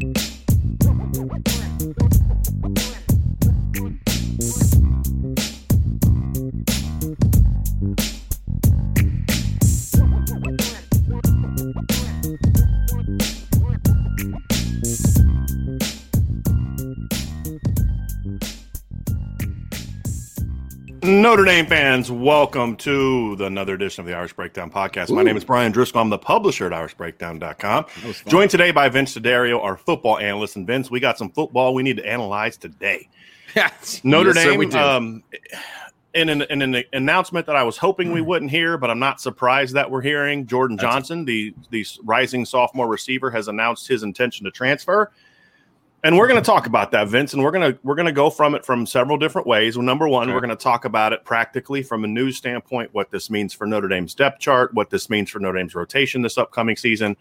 Thank you. Notre Dame fans, welcome to the another edition of the Irish Breakdown podcast. My name is Bryan Driskell. I'm the publisher at IrishBreakdown.com. Joined today by Vince D'Addario, our football analyst. And Vince, we got some football we need to analyze today. Notre Yes, sir, Dame, we do. um, in an, in an announcement that I was hoping Hmm. we wouldn't hear, but I'm not surprised that we're hearing. Jordan Johnson, the the rising sophomore receiver, has announced his intention to transfer. And we're going to talk about that, Vince, and we're going to we're going to go from it from several different ways. Well, number one, Okay. we're going to talk about it practically from a news standpoint, what this means for Notre Dame's depth chart, what this means for Notre Dame's rotation this upcoming season.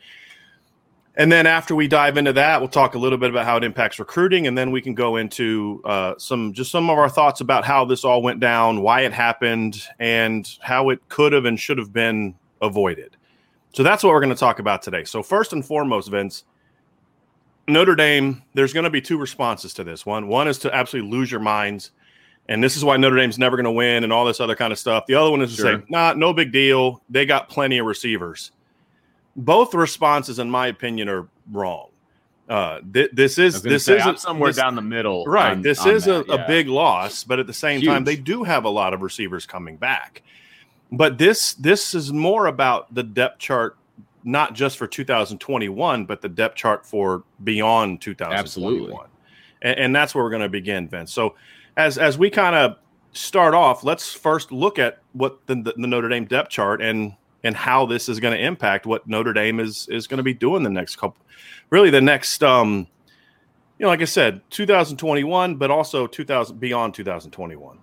And then after we dive into that, we'll talk a little bit about how it impacts recruiting, and then we can go into uh, some just some of our thoughts about how this all went down, why it happened, and how it could have and should have been avoided. So that's what we're going to talk about today. So first and foremost, Vince, Notre Dame, there's going to be two responses to this. One, one is to absolutely lose your minds, and this is why Notre Dame's never going to win, and all this other kind of stuff. The other one is to Sure. say, nah, no big deal. They got plenty of receivers. Both responses, in my opinion, are wrong. Uh, th- this is this say, is somewhere this- down the middle. Right. on- this on is that, a, yeah. a big loss, but at the same time, they do have a lot of receivers coming back. But this this is more about the depth chart, not just for 2021, but the depth chart for beyond 2021. Absolutely. And, and that's where we're going to begin, Vince. So as as we kind of start off, let's first look at what the, the, the Notre Dame depth chart and and how this is going to impact what Notre Dame is is going to be doing the next couple, really the next um, you know, like I said, 2021, but also 2000 beyond 2021.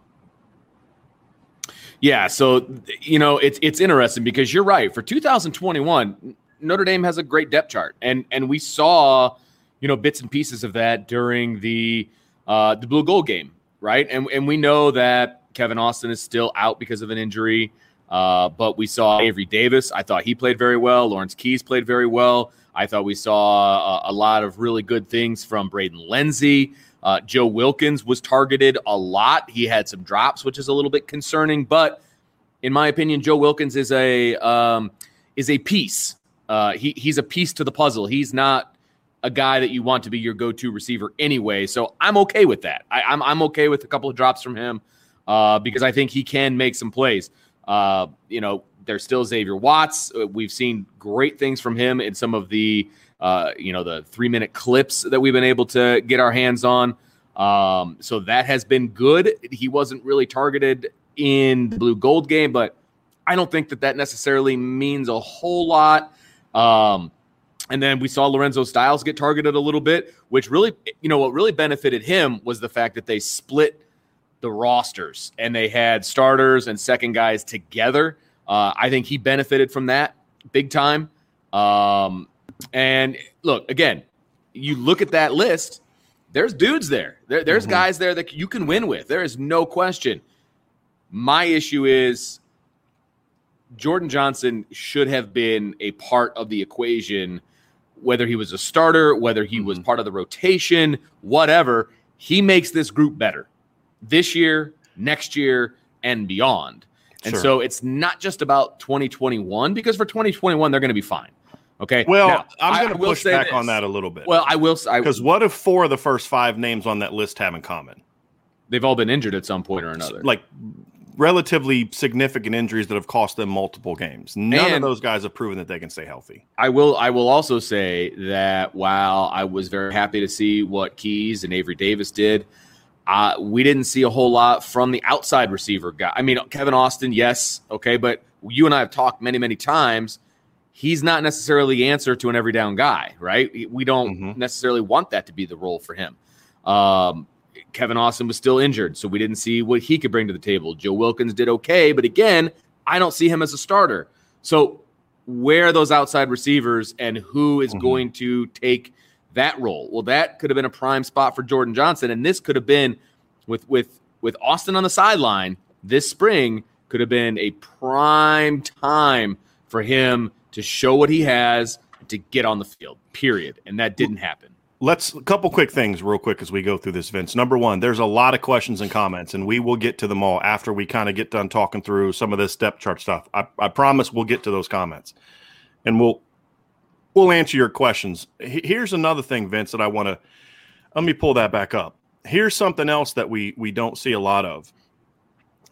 Yeah, so you know it's it's interesting because you're right. For 2021, Notre Dame has a great depth chart, and and we saw you know bits and pieces of that during the uh, the blue gold game, right? And and we know that Kevin Austin is still out because of an injury, uh, but we saw Avery Davis. I thought he played very well. Lawrence Keys played very well. I thought we saw a, a lot of really good things from Braden Lenzy. Uh, Joe Wilkins was targeted a lot. He had some drops, which is a little bit concerning. But in my opinion, Joe Wilkins is a um, is a piece. Uh, he he's a piece to the puzzle. He's not a guy that you want to be your go to receiver anyway. So I'm okay with that. I, I'm I'm okay with a couple of drops from him uh, because I think he can make some plays. Uh, you know, there's still Xavier Watts. Uh, We've seen great things from him in some of the uh, you know the three minute clips that we've been able to get our hands on. Um, so that has been good. He wasn't really targeted in the blue gold game, but I don't think that that necessarily means a whole lot. Um, and then we saw Lorenzo Styles get targeted a little bit, which really, you know, what really benefited him was the fact that they split the rosters and they had starters and second guys together. Uh, I think he benefited from that big time. Um, and look, again, you look at that list, there's dudes there. there there's mm-hmm. guys there that you can win with. There is no question. My issue is Jordan Johnson should have been a part of the equation, whether he was a starter, whether he mm-hmm. was part of the rotation, whatever. He makes this group better this year, next year, and beyond. And sure. so it's not just about 2021 because for 2021 they're going to be fine. Okay. Well, now, I'm going to push back this. on that a little bit. Well, I will because what if four of the first five names on that list have in common? They've all been injured at some point or another. Like relatively significant injuries that have cost them multiple games. None and of those guys have proven that they can stay healthy. I will. I will also say that while I was very happy to see what Keys and Avery Davis did, uh, we didn't see a whole lot from the outside receiver guy. I mean, Kevin Austin, yes, okay, but you and I have talked many, many times. He's not necessarily the answer to an every down guy, right? We don't mm-hmm. necessarily want that to be the role for him. Um, Kevin Austin was still injured, so we didn't see what he could bring to the table. Joe Wilkins did okay, but again, I don't see him as a starter. So, where are those outside receivers and who is mm-hmm. going to take that role. Well, that could have been a prime spot for Jordan Johnson, and this could have been with with with Austin on the sideline this spring could have been a prime time for him to show what he has to get on the field. Period, and that didn't happen. Let's a couple quick things real quick as we go through this, Vince. Number one, there's a lot of questions and comments, and we will get to them all after we kind of get done talking through some of this depth chart stuff. I, I promise we'll get to those comments, and we'll we'll answer your questions. Here's another thing, Vince, that I want to let me pull that back up. Here's something else that we we don't see a lot of.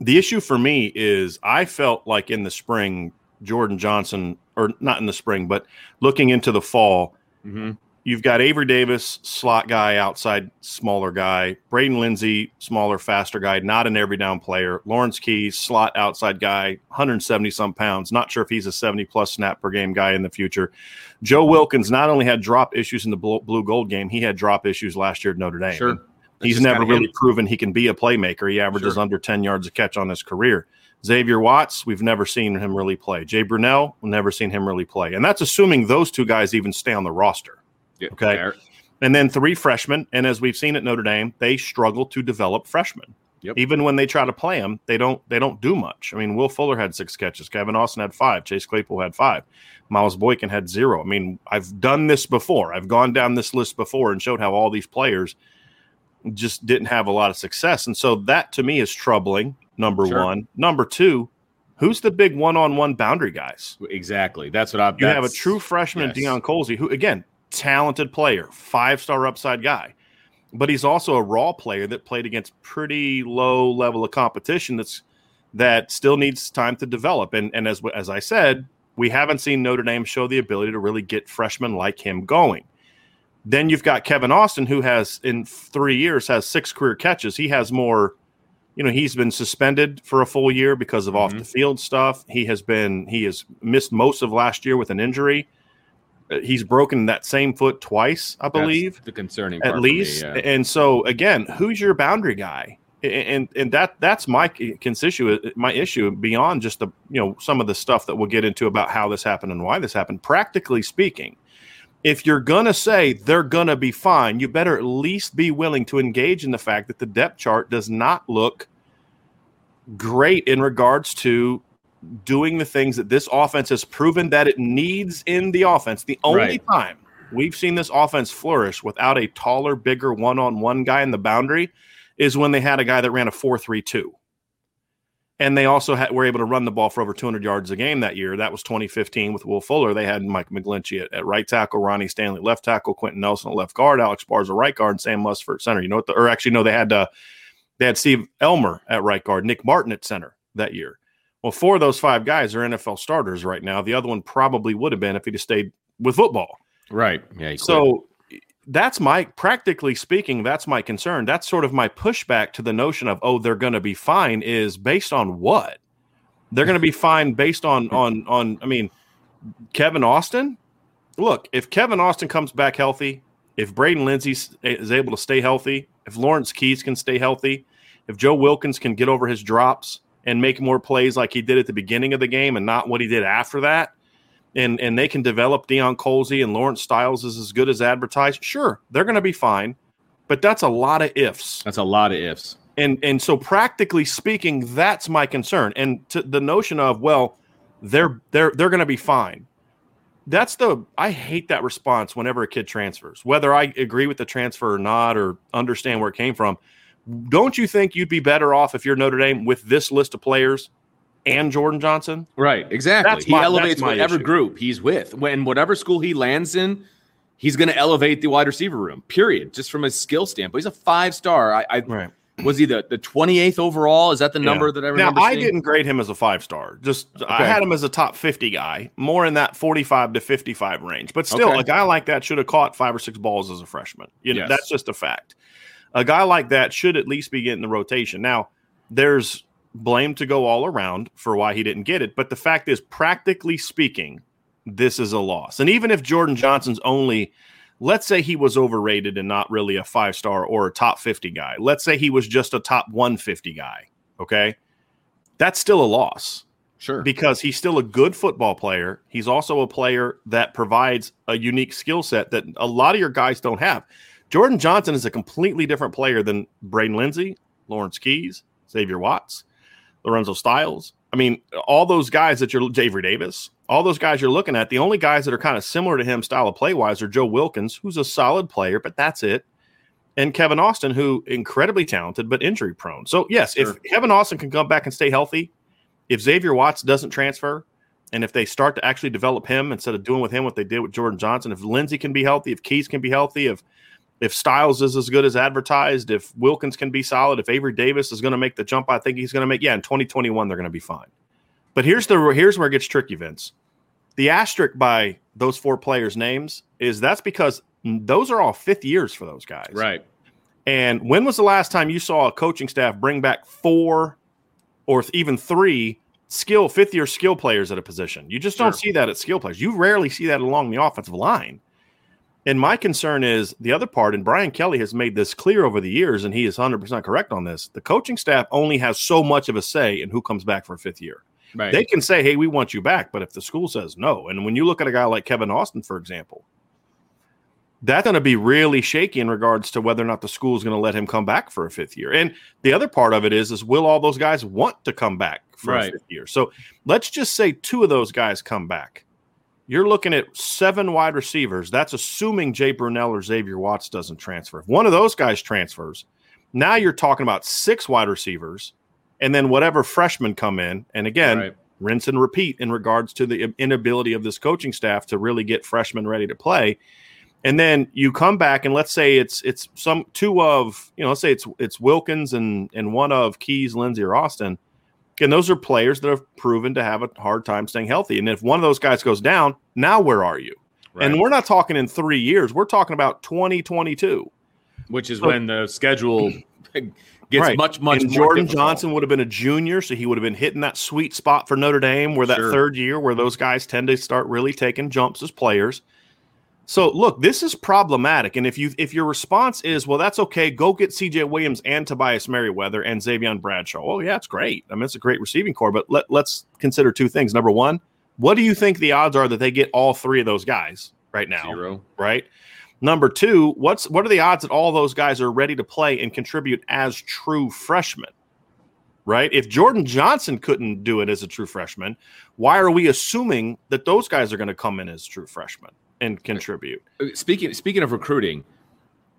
The issue for me is I felt like in the spring, Jordan Johnson, or not in the spring, but looking into the fall, mm-hmm. You've got Avery Davis, slot guy, outside smaller guy. Braden Lenzy, smaller, faster guy, not an every down player. Lawrence Keys, slot outside guy, 170 some pounds. Not sure if he's a 70 plus snap per game guy in the future. Joe Wilkins not only had drop issues in the blue gold game, he had drop issues last year at Notre Dame. Sure. He's never really him. proven he can be a playmaker. He averages sure. under 10 yards a catch on his career. Xavier Watts, we've never seen him really play. Jay Brunelle, never seen him really play. And that's assuming those two guys even stay on the roster. Yeah, okay. Fair. And then three freshmen. And as we've seen at Notre Dame, they struggle to develop freshmen. Yep. Even when they try to play them, they don't they don't do much. I mean, Will Fuller had six catches, Kevin Austin had five, Chase Claypool had five, Miles Boykin had zero. I mean, I've done this before. I've gone down this list before and showed how all these players just didn't have a lot of success. And so that to me is troubling. Number sure. one. Number two, who's the big one-on-one boundary guys? Exactly. That's what I've. You have a true freshman, yes. Deion Colzie, who again talented player, five star upside guy. But he's also a raw player that played against pretty low level of competition that's that still needs time to develop. And and as as I said, we haven't seen Notre Dame show the ability to really get freshmen like him going. Then you've got Kevin Austin, who has in three years has six career catches. He has more, you know, he's been suspended for a full year because of mm-hmm. off the field stuff. He has been he has missed most of last year with an injury he's broken that same foot twice, I believe. That's the concerning at least. Me, yeah. And so again, who's your boundary guy? And and that that's my constituent, my issue beyond just the you know some of the stuff that we'll get into about how this happened and why this happened. Practically speaking, if you're gonna say they're gonna be fine, you better at least be willing to engage in the fact that the depth chart does not look great in regards to doing the things that this offense has proven that it needs in the offense. The only right. time we've seen this offense flourish without a taller, bigger one on one guy in the boundary is when they had a guy that ran a 4 3 2. And they also had, were able to run the ball for over 200 yards a game that year. That was 2015 with Will Fuller. They had Mike McGlinchey at, at right tackle, Ronnie Stanley left tackle, Quenton Nelson at left guard, Alex Bars at right guard, and Sam Mustipher center. You know what? The, or actually, no, they had uh, they had Steve Elmer at right guard, Nick Martin at center that year. Well, four of those five guys are NFL starters right now. The other one probably would have been if he'd have stayed with football. Right. Yeah. So that's my practically speaking, that's my concern. That's sort of my pushback to the notion of, oh, they're going to be fine is based on what? They're going to be fine based on on on. I mean, Kevin Austin. Look, if Kevin Austin comes back healthy, if Braden Lenzy is able to stay healthy, if Lawrence Keys can stay healthy, if Joe Wilkins can get over his drops and make more plays like he did at the beginning of the game and not what he did after that, and and they can develop Deion Colzie and Lawrence Styles is as good as advertised, sure, they're going to be fine. But that's a lot of ifs. That's a lot of ifs. And and so practically speaking, that's my concern. And to the notion of well, they're they're they're going to be fine. That's the I hate that response whenever a kid transfers, whether I agree with the transfer or not, or understand where it came from. Don't you think you'd be better off if you're Notre Dame with this list of players and Jordan Johnson? Right, exactly. That's he my- elevates my whatever issue. group he's with. When whatever school he lands in, he's going to elevate the wide receiver room. Period. Just from a skill standpoint, he's a five star. I, I Right. was he the the twenty eighth overall? Is that the number Yeah. that I remember? Now remember? I didn't grade him as a five star. Just I had him as a top fifty guy, more in that forty five to fifty five range. But still, Okay. a guy like that should have caught five or six balls as a freshman. You know, Yes. that's just a fact. A guy like that should at least be getting the rotation. Now, there's blame to go all around for why he didn't get it, but the fact is, practically speaking, this is a loss. And even if Jordan Johnson's only let's say he was overrated and not really a five star or a top 50 guy. Let's say he was just a top 150 guy. Okay. That's still a loss sure. because he's still a good football player. He's also a player that provides a unique skill set that a lot of your guys don't have. Jordan Johnson is a completely different player than Braden Lenzy, Lawrence Keys, Xavier Watts, Lorenzo Styles. I mean, all those guys that you're Avery Davis, all those guys you're looking at, the only guys that are kind of similar to him style of play wise are Joe Wilkins, who's a solid player, but that's it. And Kevin Austin, who incredibly talented but injury prone. So yes, Sure. if Kevin Austin can come back and stay healthy, if Xavier Watts doesn't transfer, and if they start to actually develop him instead of doing with him what they did with Jordan Johnson, if Lenzy can be healthy, if Keys can be healthy, if if Styles is as good as advertised, if Wilkins can be solid, if Avery Davis is going to make the jump, I think he's going to make. Yeah, in 2021 they're going to be fine. But here's the here's where it gets tricky, Vince. The asterisk by those four players' names is that's because those are all fifth years for those guys. right. And when was the last time you saw a coaching staff bring back four or even three skill fifth year skill players at a position? You just don't Sure. see that at skill players. You rarely see that along the offensive line. And my concern is the other part, and Brian Kelly has made this clear over the years, and he is 100% correct on this. The coaching staff only has so much of a say in who comes back for a fifth year. Right. They can say, hey, we want you back. But if the school says no, and when you look at a guy like Kevin Austin, for example, that's going to be really shaky in regards to whether or not the school is going to let him come back for a fifth year. And the other part of it is, is will all those guys want to come back for Right. a fifth year? So let's just say two of those guys come back. You're looking at seven wide receivers. That's assuming Jay Brunelle or Xavier Watts doesn't transfer. If one of those guys transfers, now you're talking about six wide receivers, and then whatever freshmen come in. And again, Right. rinse and repeat in regards to the inability of this coaching staff to really get freshmen ready to play. And then you come back and let's say it's it's some two of you know let's say it's it's Wilkins and and one of Keys, Lenzy, or Austin. And those are players that have proven to have a hard time staying healthy. And if one of those guys goes down, now where are you? Right. And we're not talking in three years. We're talking about 2022. which is So- when the schedule gets Right. much much and more Jordan difficult. Johnson would have been a junior, so he would have been hitting that sweet spot for Notre Dame, where that Sure. third year, where those guys tend to start really taking jumps as players. So look, this is problematic. And if you if your response is, well, that's okay, go get CJ Williams and Tobias Merriweather and Xavier Bradshaw. Oh, yeah, it's great. I mean, it's a great receiving corps, but let, let's consider two things. Number one, what do you think the odds are that they get all three of those guys right now? Zero. right? Number two, what's what are the odds that all those guys are ready to play and contribute as true freshmen? Right? If Jordan Johnson couldn't do it as a true freshman, why are we assuming that those guys are going to come in as true freshmen and contribute? Uh, Speaking speaking of recruiting,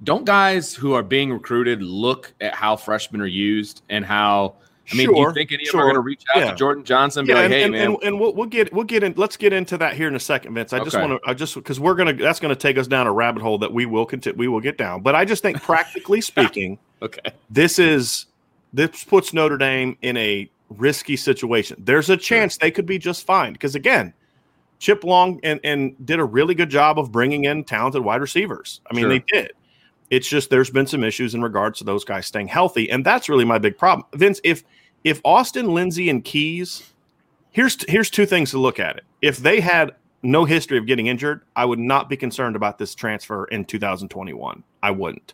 don't guys who are being recruited look at how freshmen are used and how I mean, do you Sure, think any of sure. them are going to reach out Yeah. to Jordan Johnson and be Yeah, like, and, "Hey, and, man, and, and we'll, we'll get we'll get in. Let's get into that here in a second, Vince. I just want to. I just because we're gonna that's gonna take us down a rabbit hole that we will continue. We will get down. But I just think, practically speaking, okay, this is this puts Notre Dame in a risky situation. There's a chance they could be just fine because again, Chip Long and, and did a really good job of bringing in talented wide receivers. I mean, Sure. they did. It's just there's been some issues in regards to those guys staying healthy, and that's really my big problem. Vince, if if Austin, Lenzy, and Keys here's here's two things to look at it. If they had no history of getting injured, I would not be concerned about this transfer in 2021. I wouldn't.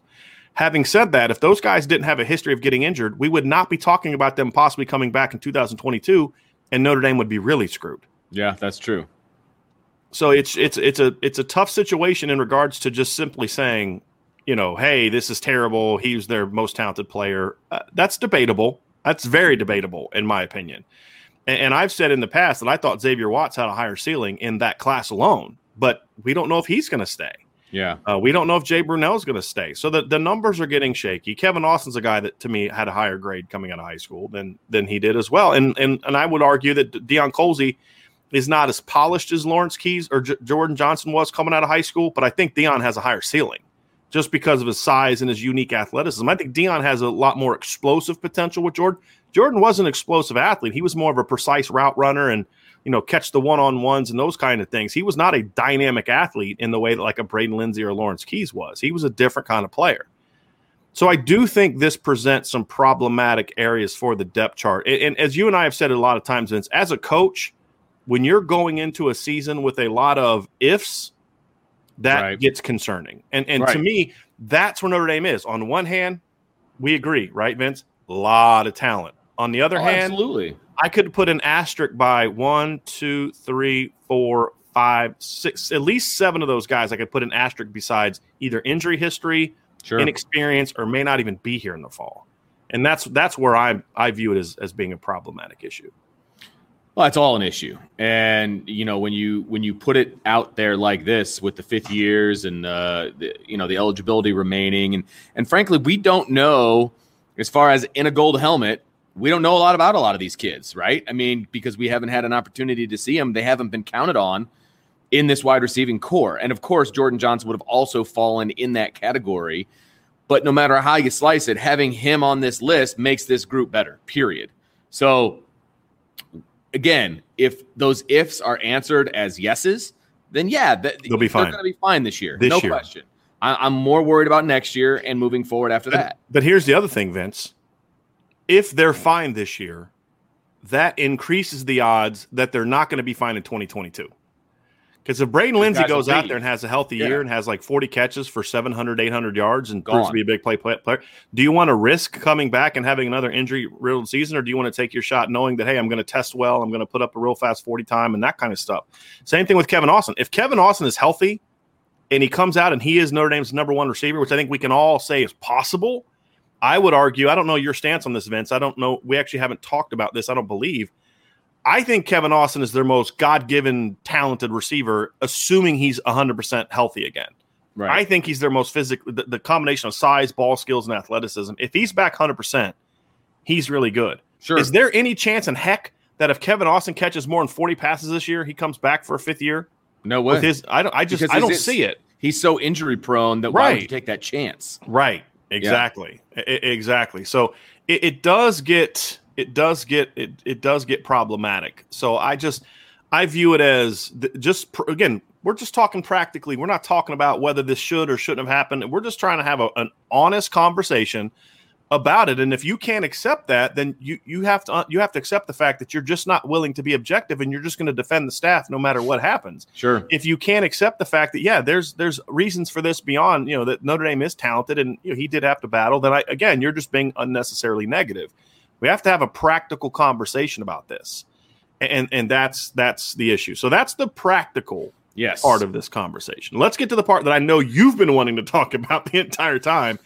Having said that, if those guys didn't have a history of getting injured, we would not be talking about them possibly coming back in 2022, and Notre Dame would be really screwed. Yeah, that's true. So it's it's it's a it's a tough situation in regards to just simply saying, you know, hey, this is terrible. He's their most talented player. Uh, that's debatable. That's very debatable, in my opinion. And, and I've said in the past that I thought Xavier Watts had a higher ceiling in that class alone, but we don't know if he's going to stay. Yeah. Uh, we don't know if Jay Brunelle is going to stay. So the, the numbers are getting shaky. Kevin Austin's a guy that to me had a higher grade coming out of high school than than he did as well. And and and I would argue that Deion Colzie is not as polished as Lawrence Keys or J- Jordan Johnson was coming out of high school, but I think Deion has a higher ceiling just because of his size and his unique athleticism. I think Deion has a lot more explosive potential with Jordan. Jordan was an explosive athlete. He was more of a precise route runner and you know catch the one on ones and those kind of things. He was not a dynamic athlete in the way that like a Braden Lenzy or Lawrence Keys was. He was a different kind of player. So I do think this presents some problematic areas for the depth chart. And, and as you and I have said a lot of times, Vince, as a coach, when you're going into a season with a lot of ifs, that Right. gets concerning. And and to me, that's where Notre Dame is. On one hand, we agree, right, Vince? A lot of talent. On the other Oh, hand, absolutely. I could put an asterisk by one, two, three, four, five, six, at least seven of those guys. I could put an asterisk besides either injury history, Sure. inexperience, or may not even be here in the fall. And that's that's where I I view it as as being a problematic issue. Well, it's all an issue, and you know when you when you put it out there like this with the fifth years and uh, the, you know the eligibility remaining, and and frankly, we don't know as far as in a gold helmet, we don't know a lot about a lot of these kids, right? I mean, because we haven't had an opportunity to see them, they haven't been counted on in this wide receiving corps, and of course, Jordan Johnson would have also fallen in that category. But no matter how you slice it, having him on this list makes this group better. Period. So again, if those ifs are answered as yeses, then yeah, that, They'll be fine. They're going to be fine this year, This no year. question. I, I'm more worried about next year and moving forward after But, that. but here's the other thing, Vince. If they're fine this year, that increases the odds that they're not going to be fine in 2022. Because if Braden will goes out there and has a healthy Yeah. year and has like 40 catches for 700, 800 yards and proves to be a big play, play player, do you want to risk coming back and having another injury riddled season, or do you want to take your shot knowing that, hey, I'm going to test well, I'm going to put up a real fast 40 time and that kind of stuff? Same thing with Kevin Austin. If Kevin Austin is healthy and he comes out and he is Notre Dame's number one receiver, which I think we can all say is possible, I would argue, I don't know your stance on this, Vince. I don't know. We actually haven't talked about this, I don't believe. I think Kevin Austin is their most God given talented receiver, assuming he's 100% healthy again. I think he's their most physical, the, the combination of size, ball skills, and athleticism. If he's back 100%, he's really good. sure. Is there any chance in heck that if Kevin Austin catches more than 40 passes this year, he comes back for a fifth year? no way. With his, I don't, I just, Because I don't see it. He's so injury prone that why would you Right. take that chance? Right. Exactly. I- I- exactly. So it, it does get it does get it, it does get problematic. So I just I view it as th- just pr- again we're just talking practically. We're not talking about whether this should or shouldn't have happened. We're just trying to have a, an honest conversation about it. And if you can't accept that, then you you have to you have to accept the fact that you're just not willing to be objective and you're just going to defend the staff no matter what happens Sure. if you can't accept the fact that yeah, there's there's reasons for this beyond you know that Notre Dame is talented and you know, he did have to battle, then I again you're just being unnecessarily negative. We have to have a practical conversation about this, and and that's that's the issue. So that's the practical Yes. part of this conversation. Let's get to the part that I know you've been wanting to talk about the entire time,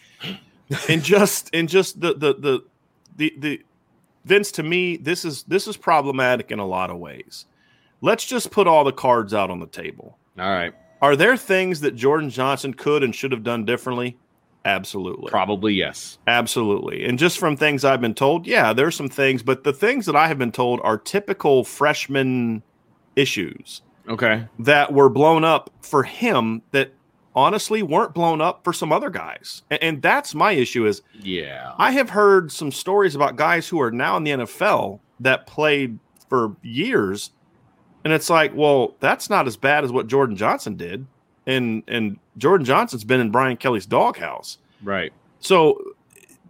and just and just the the the the the Vince to me this is this is problematic in a lot of ways. Let's just put all the cards out on the table. All right. Are there things that Jordan Johnson could and should have done differently? Absolutely. Probably yes. Absolutely. And just from things I've been told, yeah, there's some things, but the things that I have been told are typical freshman issues Okay. that were blown up for him that honestly weren't blown up for some other guys. And, and that's my issue is Yeah. I have heard some stories about guys who are now in the NFL that played for years, and it's like, well, that's not as bad as what Jordan Johnson did, and and Jordan Johnson's been in Brian Kelly's doghouse. Right. So,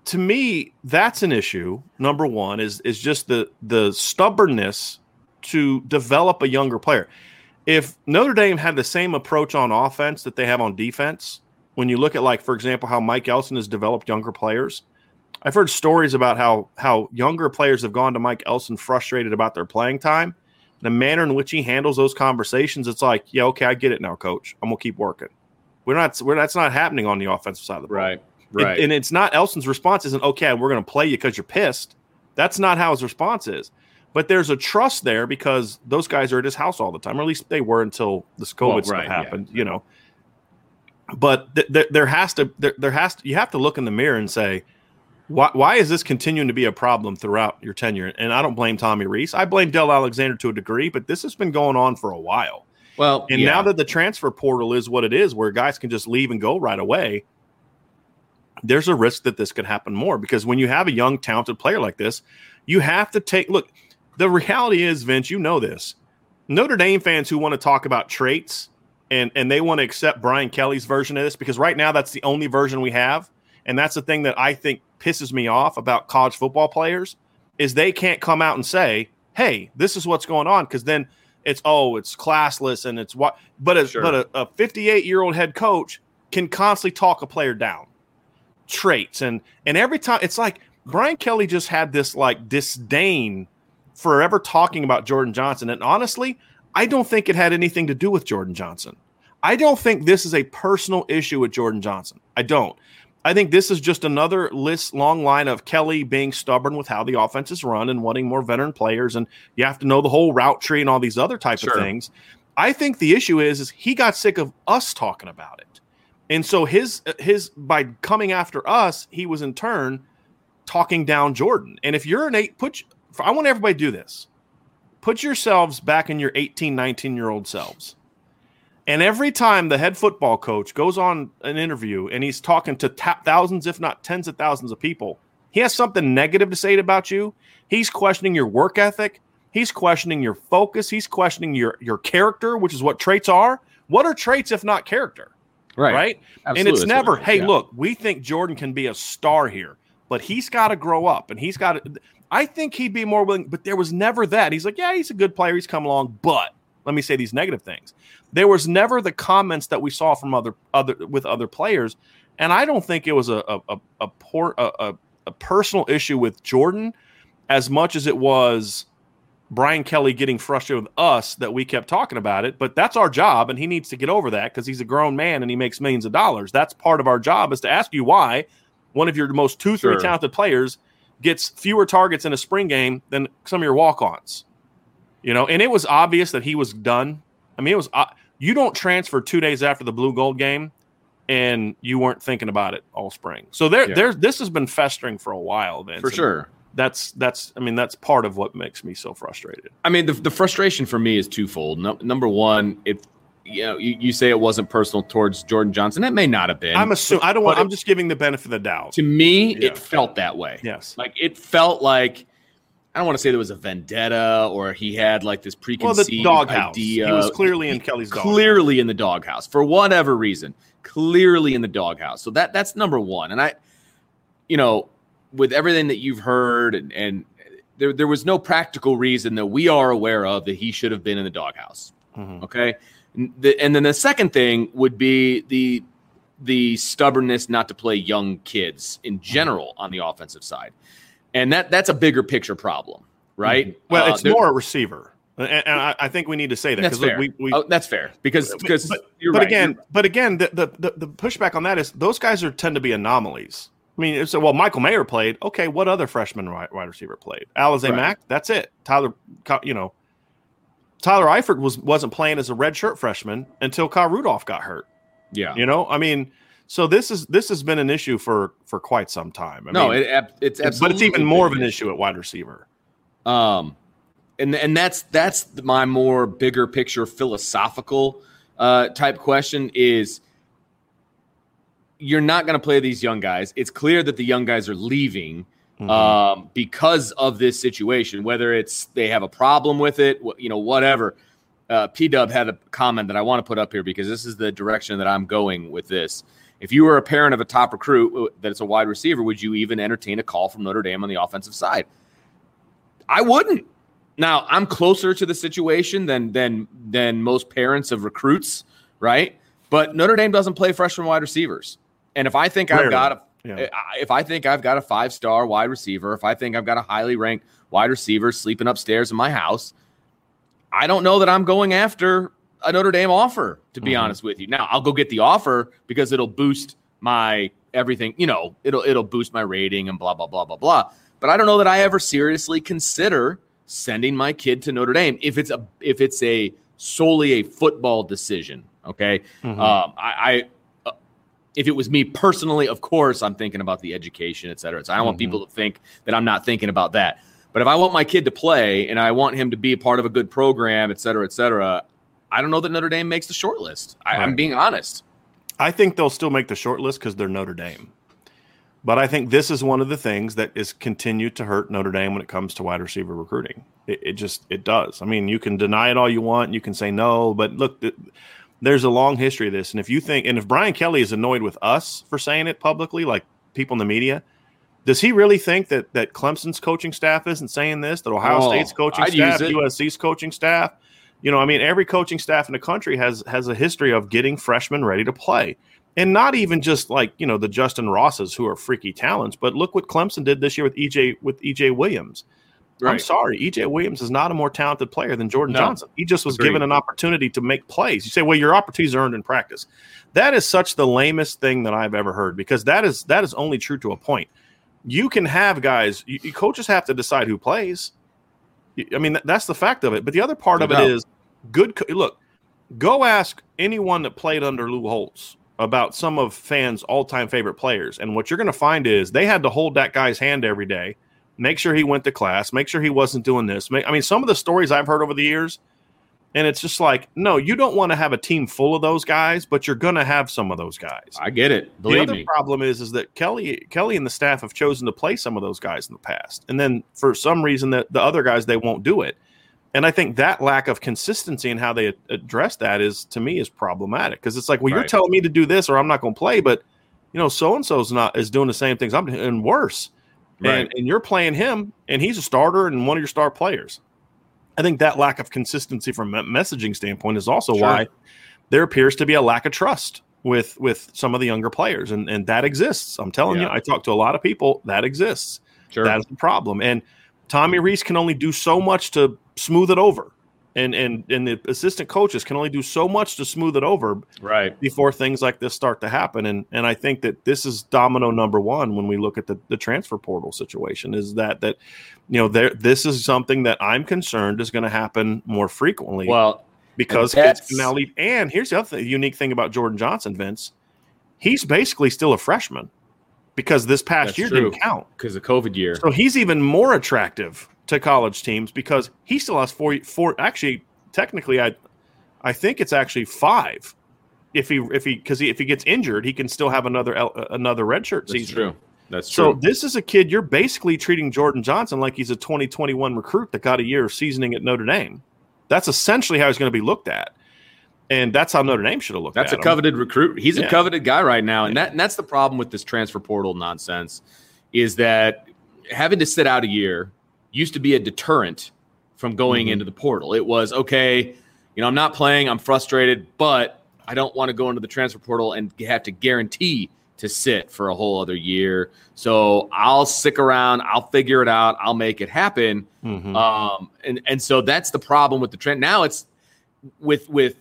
to me, that's an issue. Number one is is just the the stubbornness to develop a younger player. If Notre Dame had the same approach on offense that they have on defense, when you look at like for example how Mike Elston has developed younger players, I've heard stories about how how younger players have gone to Mike Elston frustrated about their playing time. The manner in which he handles those conversations, it's like, yeah, okay, I get it now, coach. I'm gonna keep working. We're not. We're that's not happening on the offensive side of the ball. Right. Right. It, and it's not Elston's response isn't okay. We're going to play you because you're pissed. That's not how his response is. But there's a trust there because those guys are at his house all the time, or at least they were until this COVID Well, stuff right, happened. You know. But th- th- there has to there, there has to you have to look in the mirror and say, why why is this continuing to be a problem throughout your tenure? And I don't blame Tommy Rees. I blame Del Alexander to a degree, but this has been going on for a while. Well, And yeah. now that the transfer portal is what it is, where guys can just leave and go right away, there's a risk that this could happen more because when you have a young, talented player like this, you have to take look. The reality is, Vince, you know this. Notre Dame fans who want to talk about traits and and they want to accept Brian Kelly's version of this because right now that's the only version we have, and that's the thing that I think pisses me off about college football players is they can't come out and say, "Hey, this is what's going on," because then it's oh, it's classless and it's what. But a Sure. but a 58 year old head coach can constantly talk a player down, traits and and every time it's like Brian Kelly just had this like disdain forever talking about Jordan Johnson, and honestly, I don't think it had anything to do with Jordan Johnson. I don't think this is a personal issue with Jordan Johnson. I don't. I think this is just another list long line of Kelly being stubborn with how the offense is run and wanting more veteran players, and you have to know the whole route tree and all these other type Sure. of things. I think the issue is is he got sick of us talking about it, and so his uh, his by coming after us, he was in turn talking down Jordan. And if you're an eight, put I want everybody to do this. Put yourselves back in your 18, 19 year old selves. And every time the head football coach goes on an interview and he's talking to ta- thousands, if not tens of thousands of people, he has something negative to say about you. He's questioning your work ethic. He's questioning your focus. He's questioning your your character, which is what traits are. What are traits if not character? right. right? Absolutely, and it's that's never, it hey, yeah. look, we think Jordan can be a star here, but he's got to grow up and he's got to. I think he'd be more willing, but there was never that. He's like, yeah, he's a good player. He's come along, but let me say these negative things. There was never the comments that we saw from other other with other players, and I don't think it was a a a, a poor a, a, a personal issue with Jordan as much as it was Brian Kelly getting frustrated with us that we kept talking about it, but that's our job, and he needs to get over that because he's a grown man and he makes millions of dollars. That's part of our job is to ask you why one of your most two, three Sure. talented players gets fewer targets in a spring game than some of your walk-ons. You know, and it was obvious that he was done. I mean, it was uh, you don't transfer two days after the blue gold game, and you weren't thinking about it all spring. So there, Yeah. there's this has been festering for a while, Vince. For sure. That's that's. I mean, that's part of what makes me so frustrated. I mean, the, the frustration for me is twofold. No, number one, if you know, you, you say it wasn't personal towards Jordan Johnson, it may not have been. I'm assuming. I don't want. I'm just giving the benefit of the doubt. to me, Yeah. it felt that way. Yes. Like it felt like I don't want to say there was a vendetta or he had like this Well, preconceived the doghouse. idea. He was clearly in Kelly's doghouse. clearly in the doghouse for whatever reason. Clearly in the doghouse. So that that's number one. And I, you know, with everything that you've heard and and there there was no practical reason that we are aware of that he should have been in the doghouse. Mhm. Okay. And the- and then the second thing would be the the stubbornness not to play young kids in general on the offensive side. And that that's a bigger picture problem, right? Well, Uh, it's more a receiver, and, and I, I think we need to say that that's fair. we, we oh, that's fair because But- because but, you're but right. again, You're- but again, the, the the pushback on that is those guys are tend to be anomalies. I mean, it's well, Michael Mayer played. Okay, what other freshman wide, wide receiver played? Alize Right. Mack. That's it. Tyler, you know, Tyler Eifert was wasn't playing as a red shirt freshman until Kyle Rudolph got hurt. yeah. You know, I mean, so this is this has been an issue for for quite some time. I no, mean, it, it's but it's even more of an issue at wide receiver. Um, and and that's that's my more bigger picture philosophical uh, type question is you're not going to play these young guys. It's clear that the young guys are leaving Mhm. um, because of this situation. Whether it's they have a problem with it, you know, whatever. Uh, P Dub had a comment that I want to put up here because this is the direction that I'm going with this. If you were a parent of a top recruit that it's a wide receiver, would you even entertain a call from Notre Dame on the offensive side? I wouldn't. Now I'm closer to the situation than than than most parents of recruits, right? But Notre Dame doesn't play freshman wide receivers, and if I think Rarely. I've got a yeah. Eh, if I think I've got a five star wide receiver, if I think I've got a highly ranked wide receiver sleeping upstairs in my house, I don't know that I'm going after a Notre Dame offer. To be mm-hmm. honest with you, now I'll go get the offer because it'll boost my everything. You know, it'll it'll boost my rating and blah blah blah blah blah. But I don't know that I ever seriously consider sending my kid to Notre Dame if it's a if it's a solely a football decision. Okay, mm-hmm. um, I, I uh, if it was me personally, of course, I'm thinking about the education, et cetera. So I don't mm-hmm. want people to think that I'm not thinking about that. But if I want my kid to play and I want him to be a part of a good program, et cetera, et cetera, I don't know that Notre Dame makes the short list. I, right. I'm being honest. I think they'll still make the short list because they're Notre Dame. But I think this is one of the things that is continued to hurt Notre Dame when it comes to wide receiver recruiting. It, it just it does. I mean, you can deny it all you want, you can say no, but look, there's a long history of this. And if you think, and if Brian Kelly is annoyed with us for saying it publicly, like people in the media, does he really think that that Clemson's coaching staff isn't saying this? That Ohio oh, State's coaching I'd staff, USC's coaching staff, you know, I mean, every coaching staff in the country has has a history of getting freshmen ready to play and not even just like you know the Justin Rosses who are freaky talents, but look what Clemson did this year with EJ with EJ Williams. Right. I'm sorry, EJ Williams is not a more talented player than Jordan no. Johnson. He just was Agreed. given an opportunity to make plays. You say, well, your opportunities are earned in practice. That is such the lamest thing that I've ever heard because that is that is only true to a point. You can have guys. You, coaches have to decide who plays. I mean, that's the fact of it. But the other part no of it is good. Look, go ask anyone that played under Lou Holtz about some of fans' all-time favorite players, and what you're going to find is they had to hold that guy's hand every day, make sure he went to class, make sure he wasn't doing this. I mean, some of the stories I've heard over the years, and it's just like, no, you don't want to have a team full of those guys, but you're going to have some of those guys. I get it. Believe the other me. problem is, is that Kelly, Kelly, and the staff have chosen to play some of those guys in the past, and then for some reason, that the other guys they won't do it and I think that lack of consistency in how they address that is to me is problematic because it's like, well, right. you're telling me to do this or I'm not going to play, but you know, so and so's not is doing the same things I'm doing and worse, right. and, and you're playing him and he's a starter and one of your star players. I think that lack of consistency from a messaging standpoint is also sure. why there appears to be a lack of trust with with some of the younger players, and and that exists. I'm telling yeah. you, I talk to a lot of people that exists. Sure. That is the problem, and Tommy mm-hmm. Rees can only do so much to smooth it over. And and and the assistant coaches can only do so much to smooth it over right before things like this start to happen. And and I think that this is domino number one when we look at the, the transfer portal situation is that that you know there this is something that I'm concerned is going to happen more frequently. Well, because kids can now leave. And here's the other thing, unique thing about Jordan Johnson, Vince. He's basically still a freshman because this past That's year true. didn't count because of COVID year. So he's even more attractive to college teams because he still has four. Four actually, technically, I I think it's actually five. If he if he because if he gets injured, he can still have another uh, another redshirt That's season. True. That's true. So this is a kid you're basically treating Jordan Johnson like he's a 2021 recruit that got a year of seasoning at Notre Dame. That's essentially how he's going to be looked at and that's how Notre Dame should have looked. That's a him. coveted recruit. He's yeah. a coveted guy right now, and that and that's the problem with this transfer portal nonsense, is that having to sit out a year used to be a deterrent from going mm-hmm. into the portal. It was okay, you know, I'm not playing, I'm frustrated, but I don't want to go into the transfer portal and have to guarantee to sit for a whole other year. So I'll stick around. I'll figure it out. I'll make it happen. Mm-hmm. Um, and and so that's the problem with the trend. Now it's with with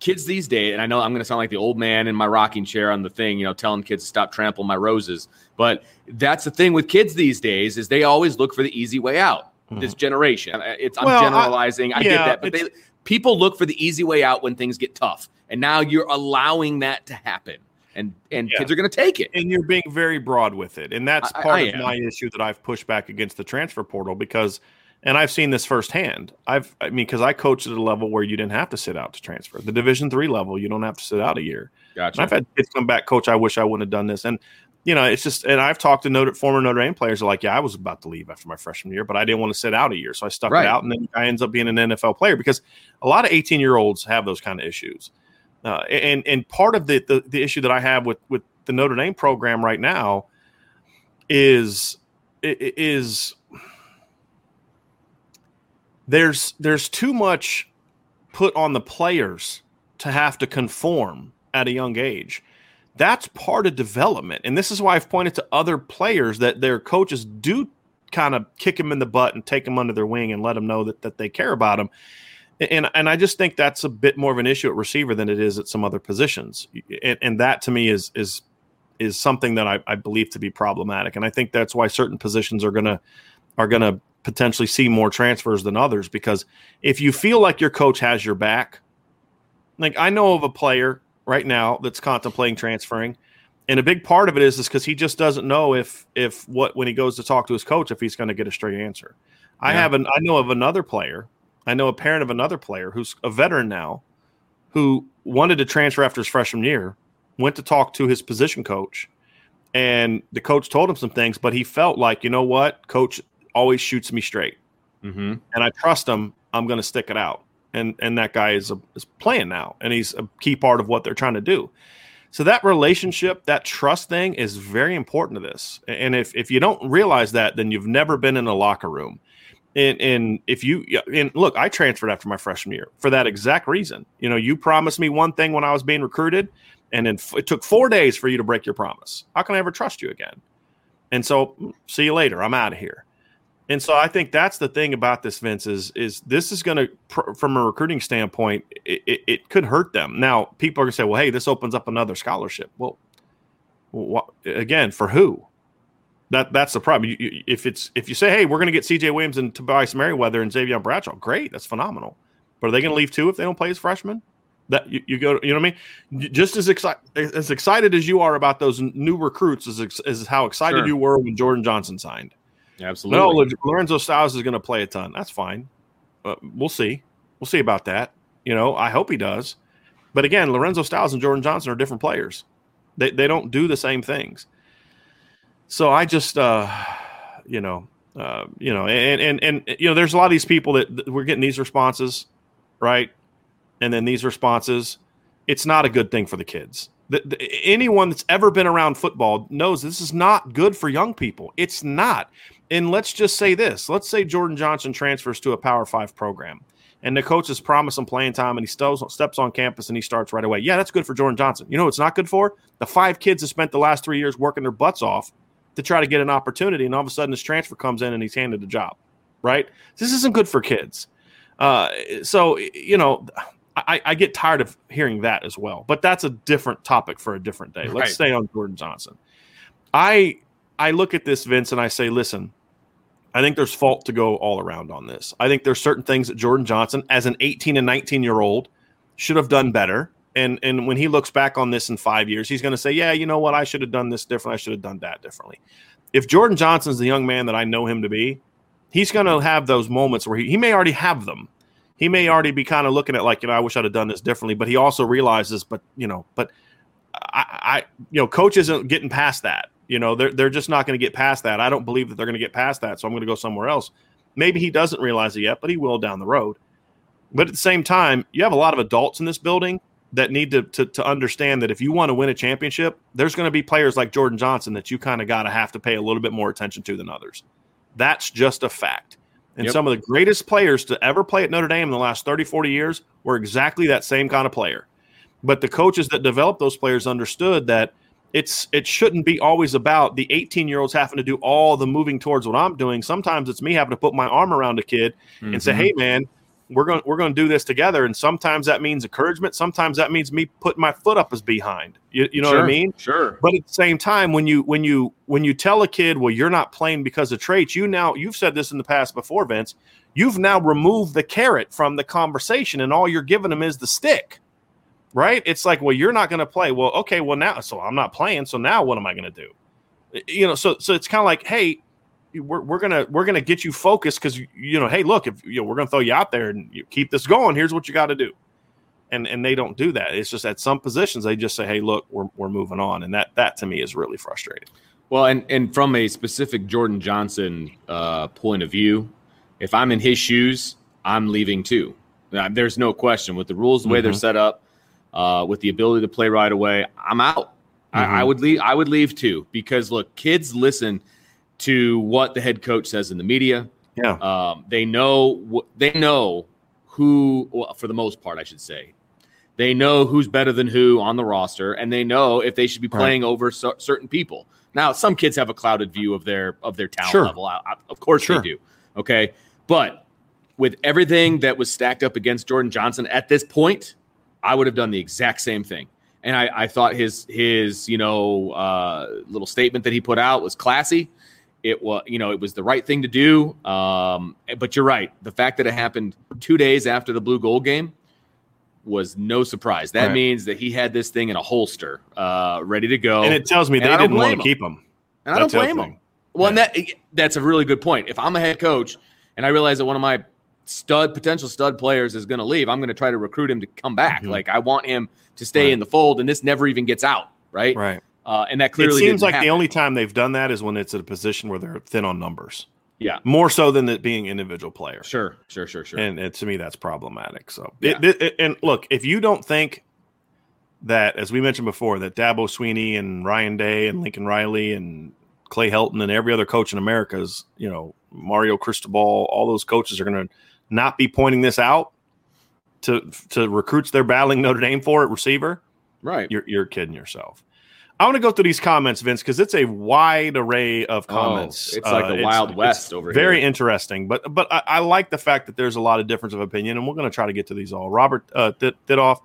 kids these days, and I know I'm going to sound like the old man in my rocking chair on the thing, you know, telling kids to stop trampling my roses. But that's the thing with kids these days is they always look for the easy way out. Mm-hmm. This generation, it's I'm well, generalizing. I, I yeah, get that, but they, people look for the easy way out when things get tough, and now you're allowing that to happen. And, and yeah. kids are going to take it. And you're being very broad with it. And that's part I, I of am. my issue that I've pushed back against the transfer portal because – and I've seen this firsthand. I've, I mean, because I coached at a level where you didn't have to sit out to transfer. The Division three level, you don't have to sit out a year. Gotcha. And I've had kids come back, coach. I wish I wouldn't have done this, and you know, it's just. And I've talked to Notre, former Notre Dame players. Are like, yeah, I was about to leave after my freshman year, but I didn't want to sit out a year, so I stuck right. it out, and then I ends up being an NFL player because a lot of eighteen year olds have those kind of issues. Uh, and and part of the, the the issue that I have with with the Notre Dame program right now is is there's there's too much put on the players to have to conform at a young age. That's part of development. And this is why I've pointed to other players that their coaches do kind of kick them in the butt and take them under their wing and let them know that, that they care about them. And, and I just think that's a bit more of an issue at receiver than it is at some other positions. And, and that to me is is is something that I, I believe to be problematic. And I think that's why certain positions are gonna are gonna potentially see more transfers than others because if you feel like your coach has your back, like I know of a player right now that's contemplating transferring, and a big part of it is is because he just doesn't know if if what when he goes to talk to his coach if he's going to get a straight answer. Yeah. I have an I know of another player, I know a parent of another player who's a veteran now, who wanted to transfer after his freshman year, went to talk to his position coach, and the coach told him some things, but he felt like you know what, coach always shoots me straight, mm-hmm. and I trust him. I'm going to stick it out and and that guy is a, is playing now, and he's a key part of what they're trying to do. So that relationship, that trust thing, is very important to this. And if if you don't realize that, then you've never been in a locker room. And, and if you and look, I transferred after my freshman year for that exact reason. You know, you promised me one thing when I was being recruited, and then it took four days for you to break your promise. How can I ever trust you again? And so, mm, see you later. I'm out of here. And so I think that's the thing about this, Vince, is is this is going to, from a recruiting standpoint, it, it, it, could hurt them. Now, people are going to say, well, hey, this opens up another scholarship. Well, what, again, for who? That that's the problem. You, you, if it's if you say, hey, we're going to get C.J. Williams and Tobias Merriweather and Xavier Bradshaw, great, that's phenomenal. But are they going to leave too if they don't play as freshmen? That you, you go, you know what I mean? Just as excited as excited as you are about those new recruits, as, as how excited sure. you were when Jordan Johnson signed Absolutely. No, Lorenzo Styles is going to play a ton. That's fine. But we'll see. We'll see about that. You know, I hope he does. But again, Lorenzo Styles and Jordan Johnson are different players. They they don't do the same things. So I just uh you know, uh, you know, and, and and you know, there's a lot of these people that, that we're getting these responses, right? And then these responses, it's not a good thing for the kids. The, the, anyone that's ever been around football knows this is not good for young people. It's not and let's just say this let's say Jordan Johnson transfers to a Power Five program and the coaches promise him playing time and he steps, steps on campus and he starts right away. Yeah, that's good for Jordan Johnson. You know it's not good for? The five kids that spent the last three years working their butts off to try to get an opportunity, and all of a sudden this transfer comes in and he's handed a job, right? This isn't good for kids. Uh, so, you know, I, I, get tired of hearing that as well, but that's a different topic for a different day. Let's right. stay on Jordan Johnson. I I look at this, Vince, and I say, listen, I think there's fault to go all around on this. I think there's certain things that Jordan Johnson, as an 18 and 19 year old, should have done better. And and when he looks back on this in five years, he's going to say, "Yeah, you know what? I should have done this different. I should have done that differently." If Jordan Johnson's the young man that I know him to be, he's going to have those moments where he, he may already have them. He may already be kind of looking at like, you know, I wish I'd have done this differently. But he also realizes, but you know, but I, I you know, coach isn't getting past that. You know, they're they're just not going to get past that. I don't believe that they're going to get past that, so I'm going to go somewhere else. Maybe he doesn't realize it yet, but he will down the road. But at the same time, you have a lot of adults in this building that need to, to, to understand that if you want to win a championship, there's going to be players like Jordan Johnson that you kind of got to have to pay a little bit more attention to than others. That's just a fact. And yep. some of the greatest players to ever play at Notre Dame in the last 30, 40 years were exactly that same kind of player. But the coaches that developed those players understood that – it's it shouldn't be always about the 18 year olds having to do all the moving towards what I'm doing. Sometimes it's me having to put my arm around a kid mm-hmm. and say, mm-hmm. "Hey, man, we're going we're going to do this together." And sometimes that means encouragement. Sometimes that means me putting my foot up as behind. You, you know sure, what I mean? Sure. But at the same time, when you when you when you tell a kid, "Well, you're not playing because of traits," you now you've said this in the past before, Vince. You've now removed the carrot from the conversation, and all you're giving them is the stick right? It's like, well, you're not going to play. Well, okay, well now, so I'm not playing. So now, what am I going to do? You know, so so it's kind of like, hey, we're, we're gonna we're gonna get you focused because you know, hey, look, if you know, we're gonna throw you out there and you keep this going. Here's what you got to do, and and they don't do that. It's just at some positions they just say, hey, look, we're we're moving on, and that that to me is really frustrating. Well, and and from a specific Jordan Johnson uh, point of view, if I'm in his shoes, I'm leaving too. Now, there's no question with the rules the way mm-hmm. they're set up uh, with the ability to play right away, I'm out. Mm-hmm. I, I, mm-hmm. would leave. I would leave too because look, kids listen to what the head coach says in the media. Yeah. Um, they know they know who, well, for the most part, I should say, they know who's better than who on the roster, and they know if they should be playing right. over so, certain people. Now, some kids have a clouded view of their of their talent sure. level. I, I, of course, sure. they do. Okay, but with everything that was stacked up against Jordan Johnson at this point, I would have done the exact same thing. And I, I thought his his you know uh, little statement that he put out was classy. It was you know it was the right thing to do. Um, but you're right. The fact that it happened two days after the blue gold game was no surprise. That right. means that he had this thing in a holster, uh, ready to go. And it tells me they didn't want to keep him. And I don't blame him. Well, yeah. and that that's a really good point. If I'm a head coach and I realize that one of my stud potential stud players is going to leave, I'm going to try to recruit him to come back. Mm-hmm. Like I want him to stay right. in the fold, and this never even gets out, right? Right. Uh, and that clearly it seems like happen. the only time they've done that is when it's at a position where they're thin on numbers. Yeah, more so than it being individual players. Sure, sure, sure, sure. And, and to me, that's problematic. So, yeah. it, it, and look, if you don't think that, as we mentioned before, that Dabo Swinney and Ryan Day and Lincoln Riley and Clay Helton and every other coach in America is, you know, Mario Cristobal, all those coaches are going to not be pointing this out to to recruits they're battling Notre Dame for at receiver. Right, you're you're kidding yourself. I want to go through these comments, Vince, because it's a wide array of oh, comments. Oh, it's like the uh, Wild West over very here. Very interesting, but but I, I, like the fact that there's a lot of difference of opinion, and we're going to try to get to these all. Robert uh, Didoff,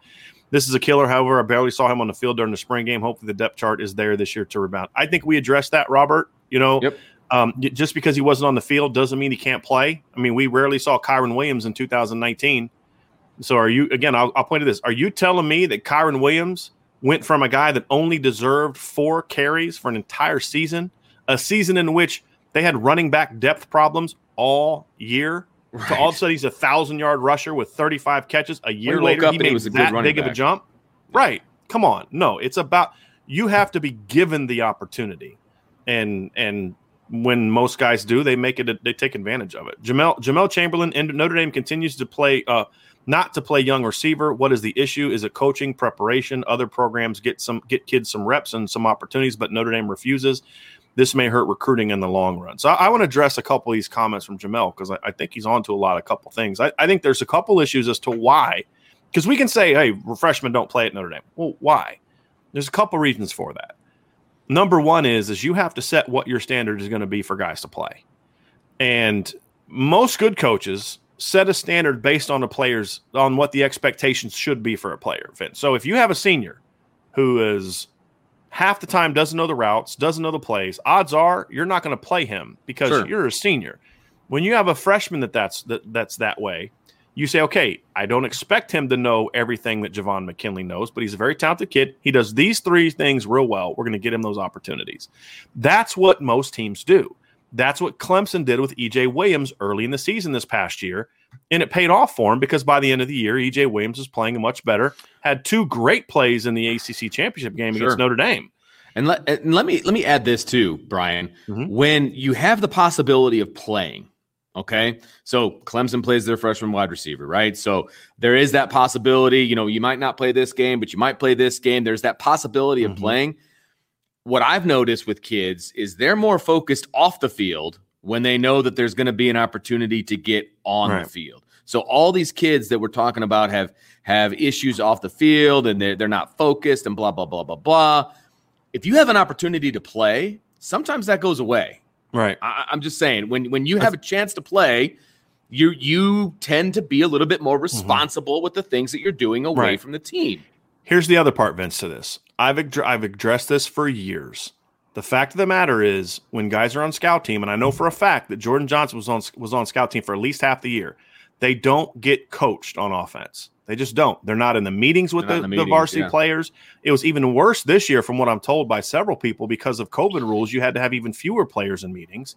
this is a killer. However, I barely saw him on the field during the spring game. Hopefully, the depth chart is there this year to rebound. I think we addressed that, Robert. You know, yep. Um, just because he wasn't on the field doesn't mean he can't play. I mean, we rarely saw Kyren Williams in 2019. So, are you again? I'll, I'll point to this. Are you telling me that Kyren Williams – went from a guy that only deserved four carries for an entire season, a season in which they had running back depth problems all year. Right. To all of a sudden, he's a thousand yard rusher with 35 catches. A year he later, he made he was a that big back. of a jump. Right. Come on. No, it's about you have to be given the opportunity. And and when most guys do, they make it they take advantage of it. Jamel Jamel Chamberlain and Notre Dame continues to play uh not to play young receiver. What is the issue? Is it coaching, preparation? Other programs get some get kids some reps and some opportunities, but Notre Dame refuses. This may hurt recruiting in the long run. So I, I want to address a couple of these comments from Jamel because I, I, think he's on to a lot of couple things. I, I think there's a couple issues as to why, because we can say, hey, freshmen don't play at Notre Dame. Well, why? There's a couple reasons for that. Number one is is you have to set what your standard is going to be for guys to play, and most good coaches set a standard based on the players on what the expectations should be for a player. Vince. So if you have a senior who is half the time doesn't know the routes, doesn't know the plays, odds are you're not going to play him because sure. you're a senior. When you have a freshman that that's that, that's that way, you say, okay, I don't expect him to know everything that Javon McKinley knows, but he's a very talented kid. He does these three things real well. We're going to get him those opportunities. That's what most teams do. That's what Clemson did with EJ Williams early in the season this past year. And it paid off for him because by the end of the year, EJ Williams was playing much better, had two great plays in the ACC championship game sure. against Notre Dame. And let, and let me let me add this too, Bryan. Mm-hmm. When you have the possibility of playing, okay, so Clemson plays their freshman wide receiver, right? So there is that possibility. You know, you might not play this game, but you might play this game. There's that possibility mm-hmm. of playing what I've noticed with kids is they're more focused off the field when they know that there's going to be an opportunity to get on right. the field. So all these kids that we're talking about have have issues off the field and they're, they're not focused and blah blah blah blah blah. If you have an opportunity to play, sometimes that goes away. Right. I, am just saying when when you have a chance to play, you you tend to be a little bit more mm-hmm. responsible mm-hmm. with the things that you're doing away right. from the team. Here's the other part, Vince, to this. I've I've addressed this for years. The fact of the matter is, when guys are on scout team, and I know for a fact that Jordan Johnson was on was on scout team for at least half the year, they don't get coached on offense. They just don't. They're not in the meetings with the, the, meetings, the, varsity yeah. players. It was even worse this year, from what I'm told by several people, because of COVID rules. You had to have even fewer players in meetings.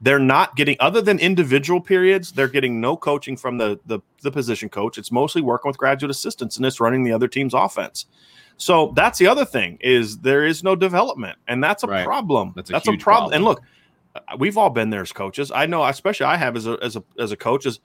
They're not getting, other than individual periods, they're getting no coaching from the, the, the position coach. It's mostly working with graduate assistants and it's running the other team's offense. So that's the other thing is there is no development, and that's a right. problem. That's a, that's a problem. problem. And look, uh, we've all been there as coaches. I know, especially I have as a as a as a coach. Is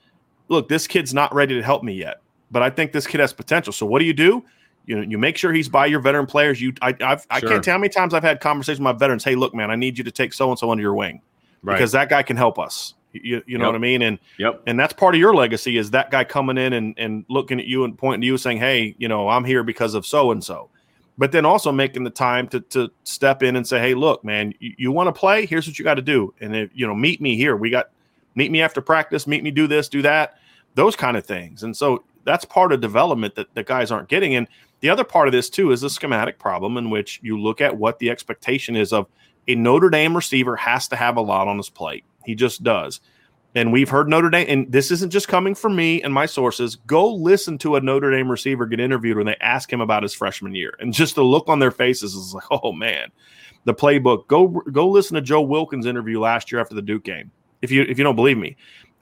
look, this kid's not ready to help me yet, but I think this kid has potential. So what do you do? You know, you make sure he's by your veteran players. You, I, I've, sure. I can't tell how many times I've had conversations with my veterans. Hey, look, man, I need you to take so and so under your wing right. because that guy can help us. You, you know Yep. what I mean? And Yep. and that's part of your legacy is that guy coming in and, and looking at you and pointing to you saying, Hey, you know, I'm here because of so and so. But then also making the time to to step in and say, Hey, look, man, you, you want to play? Here's what you got to do. And if you know, meet me here. We got meet me after practice, meet me, do this, do that, those kind of things. And so that's part of development that the guys aren't getting. And the other part of this too is the schematic problem in which you look at what the expectation is of a Notre Dame receiver has to have a lot on his plate. He just does. And we've heard Notre Dame, and this isn't just coming from me and my sources. Go listen to a Notre Dame receiver get interviewed when they ask him about his freshman year, and just the look on their faces is like, oh man, the playbook. Go go listen to Joe Wilkins' interview last year after the Duke game. If you if you don't believe me,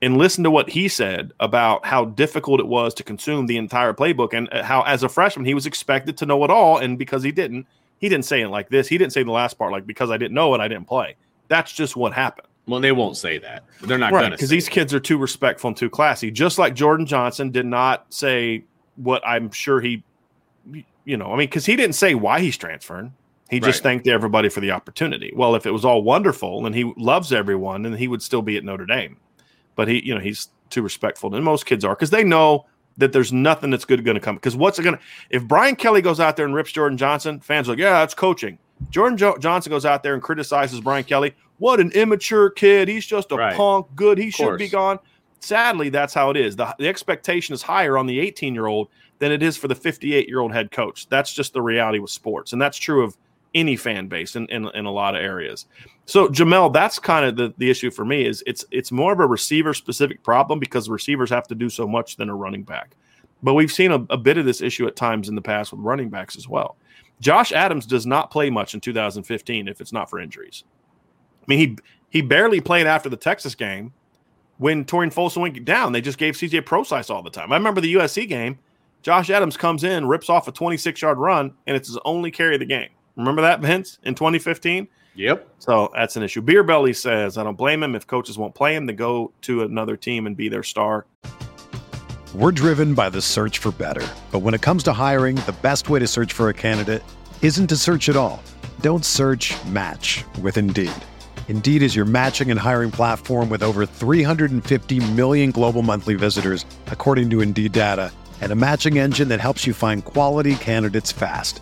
and listen to what he said about how difficult it was to consume the entire playbook, and uh, how as a freshman he was expected to know it all, and because he didn't, he didn't say it like this. He didn't say the last part like because I didn't know it, I didn't play. That's just what happened. Well, they won't say that. They're not right going to. because these kids are too respectful and too classy just like jordan johnson did not say what i'm sure he you know i mean because he didn't say why he's transferring he just Right. thanked everybody for the opportunity well if it was all wonderful and he loves everyone then he would still be at notre dame but he you know he's too respectful and most kids are because they know that there's nothing that's good going to come because what's it going to if brian kelly goes out there and rips jordan johnson fans are like yeah that's coaching. Jordan jo- johnson goes out there and criticizes brian kelly. What an immature kid. He's just a Right. punk. Good. He should be gone. Sadly that's how it is. The, the expectation is higher on the 18 year old than it is for the 58 year old head coach. That's just the reality with sports and that's true of any fan base in, in, in a lot of areas so jamel that's kind of the, the issue for me is it's it's more of a receiver specific problem because receivers have to do so much than a running back but we've seen a, a bit of this issue at times in the past with running backs as well josh adams does not play much in 2015 if it's not for injuries i mean he he barely played after the texas game when Tarean Folston went down, they just gave CJ Prosise all the time. I remember the USC game. Josh Adams comes in, rips off a 26 yard run, and it's his only carry of the game. Remember that, Vince, in 2015? Yep. So that's an issue. Beer Belly says, I don't blame him if coaches won't play him to go to another team and be their star. We're driven by the search for better. But when it comes to hiring, the best way to search for a candidate isn't to search at all. Don't search match with Indeed. Indeed is your matching and hiring platform with over 350 million global monthly visitors, according to Indeed data, and a matching engine that helps you find quality candidates fast.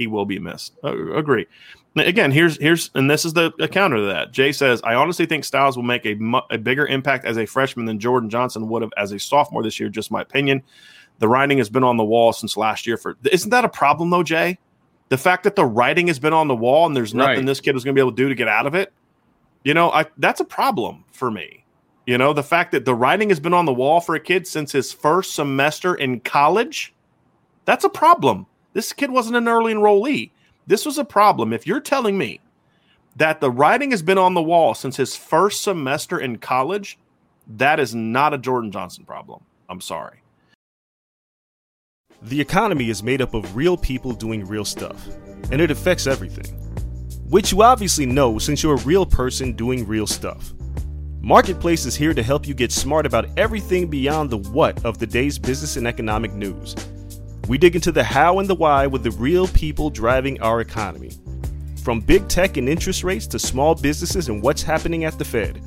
He will be missed. Uh, agree. Again, here's here's and this is the, counter to that. Jay says, I honestly think Styles will make a, mu- a bigger impact as a freshman than Jordan Johnson would have as a sophomore this year. Just my opinion. The writing has been on the wall since last year. For isn't that a problem though, Jay? The fact that the writing has been on the wall and there's nothing Right. this kid is going to be able to do to get out of it. You know, I, that's a problem for me. You know, the fact that the writing has been on the wall for a kid since his first semester in college, that's a problem. This kid wasn't an early enrollee. This was a problem. If you're telling me that the writing has been on the wall since his first semester in college, that is not a Jordan Johnson problem. I'm sorry. The economy is made up of real people doing real stuff, and it affects everything. Which you obviously know since you're a real person doing real stuff. Marketplace is here to help you get smart about everything beyond the what of the day's business and economic news. We dig into the how and the why with the real people driving our economy. From big tech and interest rates to small businesses and what's happening at the Fed.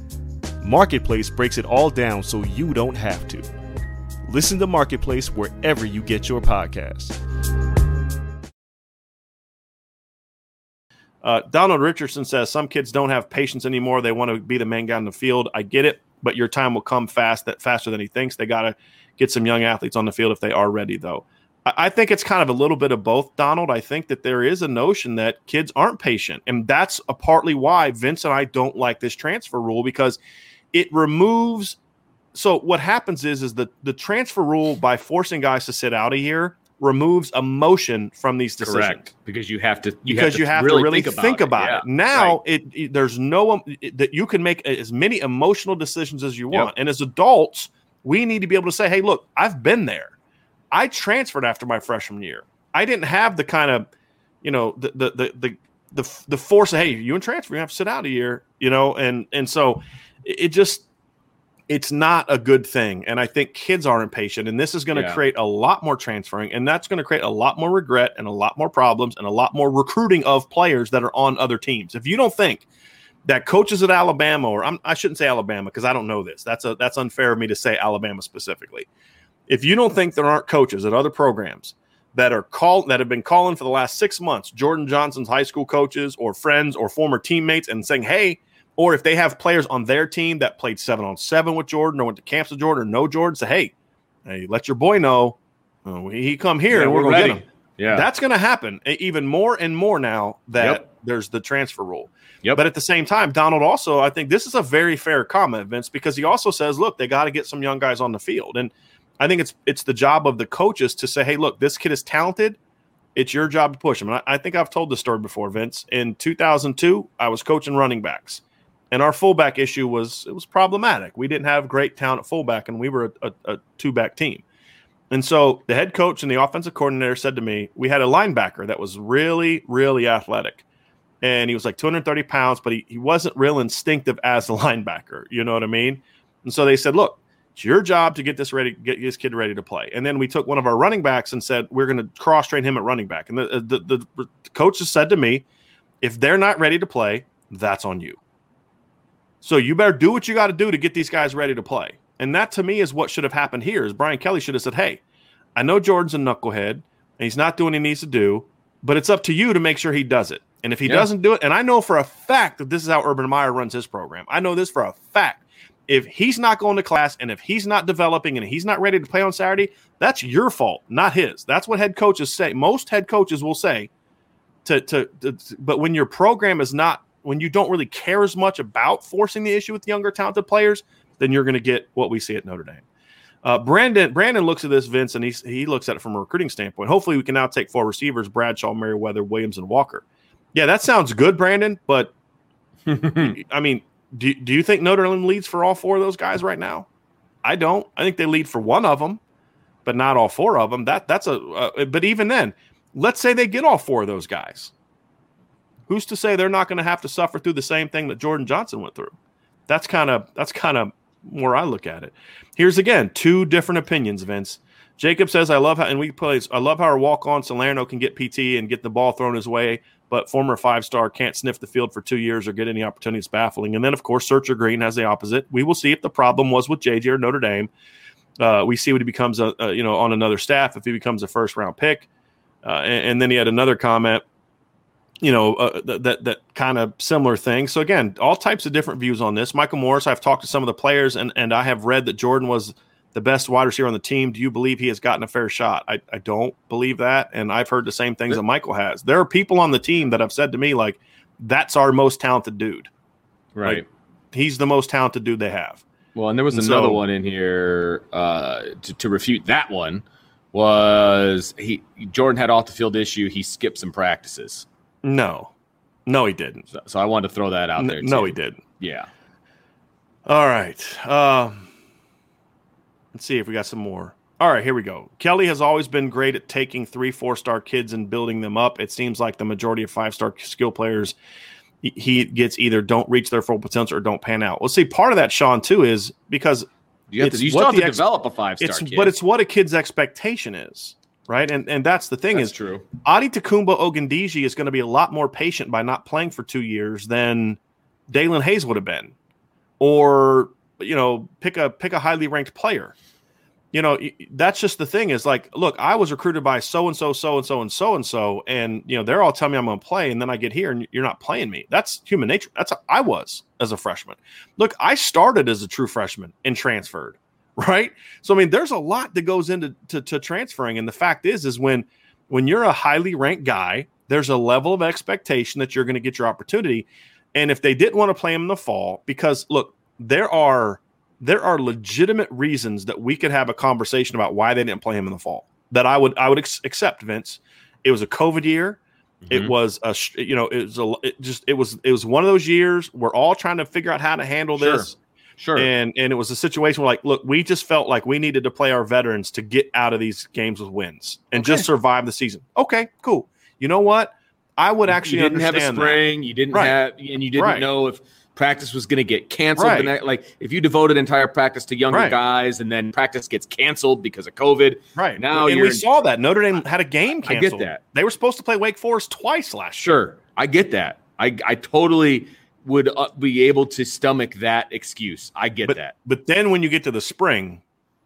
Marketplace breaks it all down so you don't have to. Listen to Marketplace wherever you get your podcasts. Uh, Donald Richardson says some kids don't have patience anymore. They want to be the main guy in the field. I get it, but your time will come fast that faster than he thinks. They got to get some young athletes on the field if they are ready, though. I think it's kind of a little bit of both, Donald. I think that there is a notion that kids aren't patient. And that's a partly why Vince and I don't like this transfer rule because it removes. So what happens is is the, the transfer rule by forcing guys to sit out a year removes emotion from these decisions. Correct. Because you have to you because have to you have really to really think, think about, it. it. Now right. it, it, there's no um, it, that you can make as many emotional decisions as you want. Yep. And as adults, we need to be able to say, "Hey, look, I've been there." I transferred after my freshman year. I didn't have the kind of, you know, the the the the the, the force of hey, you in transfer, you have to sit out a year, you know, and and so it just it's not a good thing. And I think kids are impatient, and this is going to yeah. create a lot more transferring, and that's going to create a lot more regret and a lot more problems and a lot more recruiting of players that are on other teams. If you don't think that coaches at Alabama, or I'm, I should not say Alabama because I don't know this. That's a that's unfair of me to say Alabama specifically if you don't think there aren't coaches at other programs that are called that have been calling for the last six months, Jordan Johnson's high school coaches or friends or former teammates, and saying, "Hey," or if they have players on their team that played seven on seven with Jordan or went to camps with Jordan or know Jordan, say, "Hey, hey, let your boy know uh, he come here yeah, and we're, we're going to get him." Yeah, that's going to happen even more and more now that yep. there's the transfer rule. Yep. But at the same time, Donald also, I think this is a very fair comment, Vince, because he also says, "Look, they got to get some young guys on the field," and I think it's it's the job of the coaches to say, hey, look, this kid is talented. It's your job to push him. And I, I think I've told this story before, Vince. In 2002, I was coaching running backs, and our fullback issue was it was problematic. We didn't have great talent at fullback, and we were a, a, a two back team. And so the head coach and the offensive coordinator said to me, we had a linebacker that was really, really athletic. And he was like 230 pounds, but he, he wasn't real instinctive as a linebacker. You know what I mean? And so they said, look, it's your job to get this ready, get this kid ready to play. And then we took one of our running backs and said we're going to cross train him at running back. And the, uh, the the, the coach has said to me, if they're not ready to play, that's on you. So you better do what you got to do to get these guys ready to play. And that to me is what should have happened here. Is Brian Kelly should have said, "Hey, I know Jordan's a knucklehead and he's not doing what he needs to do, but it's up to you to make sure he does it. And if he yeah. doesn't do it, and I know for a fact that this is how Urban Meyer runs his program. I know this for a fact if he's not going to class and if he's not developing and he's not ready to play on Saturday, that's your fault, not his. That's what head coaches say. Most head coaches will say to, to, to but when your program is not when you don't really care as much about forcing the issue with younger talented players, then you're going to get what we see at Notre Dame. Uh, Brandon Brandon looks at this, Vince, and he he looks at it from a recruiting standpoint. Hopefully, we can now take four receivers: Bradshaw, Merriweather, Williams, and Walker. Yeah, that sounds good, Brandon. But I mean, do, do you think Notre Dame leads for all four of those guys right now? I don't. I think they lead for one of them, but not all four of them. That that's a. Uh, but even then, let's say they get all four of those guys. Who's to say they're not going to have to suffer through the same thing that Jordan Johnson went through? That's kind of that's kind of where I look at it. Here's again two different opinions, Vince. Jacob says, "I love how and we plays. I love how our walk on Salerno can get PT and get the ball thrown his way but former five star can't sniff the field for two years or get any opportunities. Baffling. And then, of course, Searcher Green has the opposite. We will see if the problem was with JJ or Notre Dame. Uh, we see what he becomes, a, a, you know, on another staff if he becomes a first round pick. Uh, and, and, then he had another comment, you know, uh, that that, that kind of similar thing. So again, all types of different views on this. Michael Morris, I've talked to some of the players, and and I have read that Jordan was the best wide receiver on the team. Do you believe he has gotten a fair shot? I, I don't believe that. And I've heard the same things that Michael has. There are people on the team that have said to me, like, that's our most talented dude. Right. Like, he's the most talented dude they have. Well, and there was and another so, one in here uh, to, to refute that one was he Jordan had off the field issue. He skipped some practices. No, no, he didn't. So, so I wanted to throw that out there. No, he didn't. Yeah. All right. Um, Let's see if we got some more. All right, here we go. Kelly has always been great at taking three, four star kids and building them up. It seems like the majority of five star skill players he gets either don't reach their full potential or don't pan out. Well, see, part of that, Sean, too, is because you have to, you still have to ex- develop a five star kid. But it's what a kid's expectation is, right? And and that's the thing that's is true. Adetokunbo Ogundeji is going to be a lot more patient by not playing for two years than Daelin Hayes would have been, or you know, pick a pick a highly ranked player. You know, that's just the thing is like, look, I was recruited by so and so, so and so, and so and so, and you know, they're all telling me I'm going to play, and then I get here and you're not playing me. That's human nature. That's how I was as a freshman. Look, I started as a true freshman and transferred. right? So I mean, there's a lot that goes into to, to transferring, and the fact is, is when when you're a highly ranked guy, there's a level of expectation that you're going to get your opportunity. And if they didn't want to play him in the fall, because look, there are there are legitimate reasons that we could have a conversation about why they didn't play him in the fall. That I would I would ex- accept, Vince. It was a COVID year. Mm-hmm. It was a you know it was a it just it was it was one of those years we're all trying to figure out how to handle sure. this. Sure. And and it was a situation where like, look, we just felt like we needed to play our veterans to get out of these games with wins and okay. just survive the season. Okay, cool. You know what? I would actually you didn't have a spring. That. You didn't right. have, and you didn't right. know if practice was going to get canceled. Right. Next, like if you devoted entire practice to younger right. guys, and then practice gets canceled because of COVID. Right now, and we saw that Notre Dame had a game canceled. I get that they were supposed to play Wake Forest twice last sure, year. I get that. I I totally would uh, be able to stomach that excuse. I get but, that. But then when you get to the spring,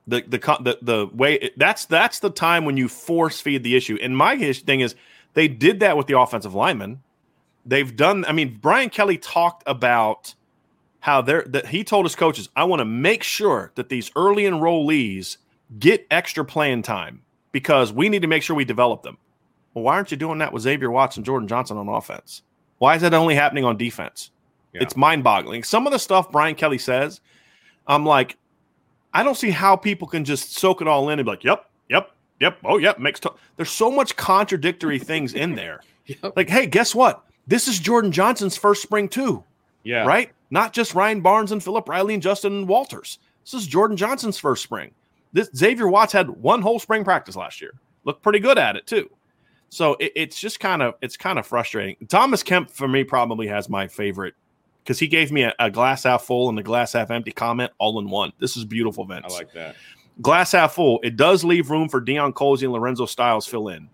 the the the, the way that's that's the time when you force feed the issue. And my thing is they did that with the offensive linemen. They've done. I mean, Brian Kelly talked about how they're that he told his coaches, I want to make sure that these early enrollees get extra playing time because we need to make sure we develop them. Well, why aren't you doing that with Xavier Watson, and Jordan Johnson on offense? Why is that only happening on defense? Yeah. It's mind boggling. Some of the stuff Brian Kelly says, I'm like, I don't see how people can just soak it all in and be like, yep, yep, yep, oh, yep, makes t-. There's so much contradictory things in there. Yep. Like, hey, guess what? This is Jordan Johnson's first spring, too. Yeah. Right? Not just Ryan Barnes and Philip Riley and Justin Walters. This is Jordan Johnson's first spring. This Xavier Watts had one whole spring practice last year. Looked pretty good at it, too. So it, it's just kind of it's kind of frustrating. Thomas Kemp for me probably has my favorite because he gave me a, a, glass half full and a glass half empty comment all in one. This is beautiful, Vince. I like that. Glass half full. It does leave room for Deion Colzie and Lorenzo Styles fill in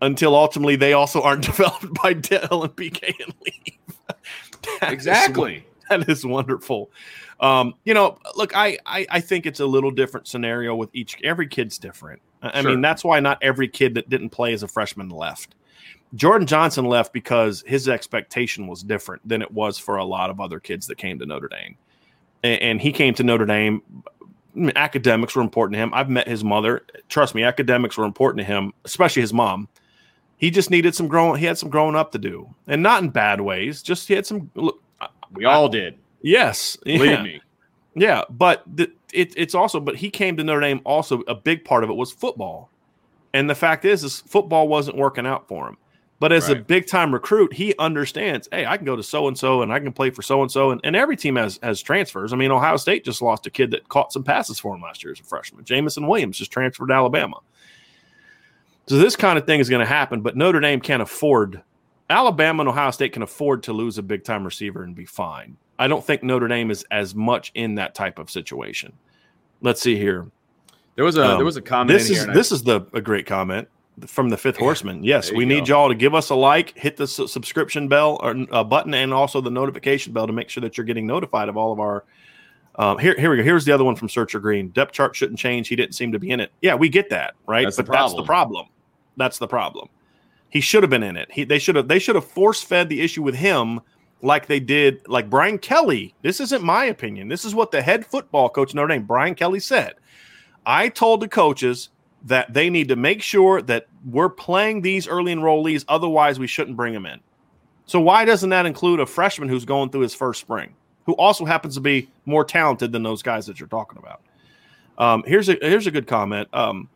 until ultimately they also aren't developed by Del and PK and leave. exactly. Is, that is wonderful. Um, you know, look, I, I, I think it's a little different scenario with each. Every kid's different. I sure. mean, that's why not every kid that didn't play as a freshman left. Jordan Johnson left because his expectation was different than it was for a lot of other kids that came to Notre Dame. And, and he came to Notre Dame. Academics were important to him. I've met his mother. Trust me, academics were important to him, especially his mom. He just needed some growing. He had some growing up to do, and not in bad ways. Just he had some. Look, we all I, did. Yes, believe yeah. me. Yeah, but the, it, it's also. But he came to Notre Dame. Also, a big part of it was football, and the fact is, is football wasn't working out for him. But as right. a big time recruit, he understands, hey, I can go to so and so and I can play for so and so. And every team has has transfers. I mean, Ohio State just lost a kid that caught some passes for him last year as a freshman. Jameson Williams just transferred to Alabama. So this kind of thing is going to happen, but Notre Dame can't afford Alabama and Ohio State can afford to lose a big time receiver and be fine. I don't think Notre Dame is as much in that type of situation. Let's see here. There was a um, there was a comment. This is this I, is the a great comment from the Fifth Horseman. Yes, we need y'all to give us a like, hit the su- subscription bell or uh, button, and also the notification bell to make sure that you're getting notified of all of our. Um, here, here we go. Here's the other one from Searcher Green. Depth chart shouldn't change. He didn't seem to be in it. Yeah, we get that, right? That's but the that's the problem. That's the problem. He should have been in it. He they should have they should have force fed the issue with him like they did like Brian Kelly. This isn't my opinion. This is what the head football coach Notre Dame, Brian Kelly, said. I told the coaches that they need to make sure that we're playing these early enrollees. Otherwise, we shouldn't bring them in. So why doesn't that include a freshman who's going through his first spring, who also happens to be more talented than those guys that you're talking about? Um, here's a here's a good comment. Um,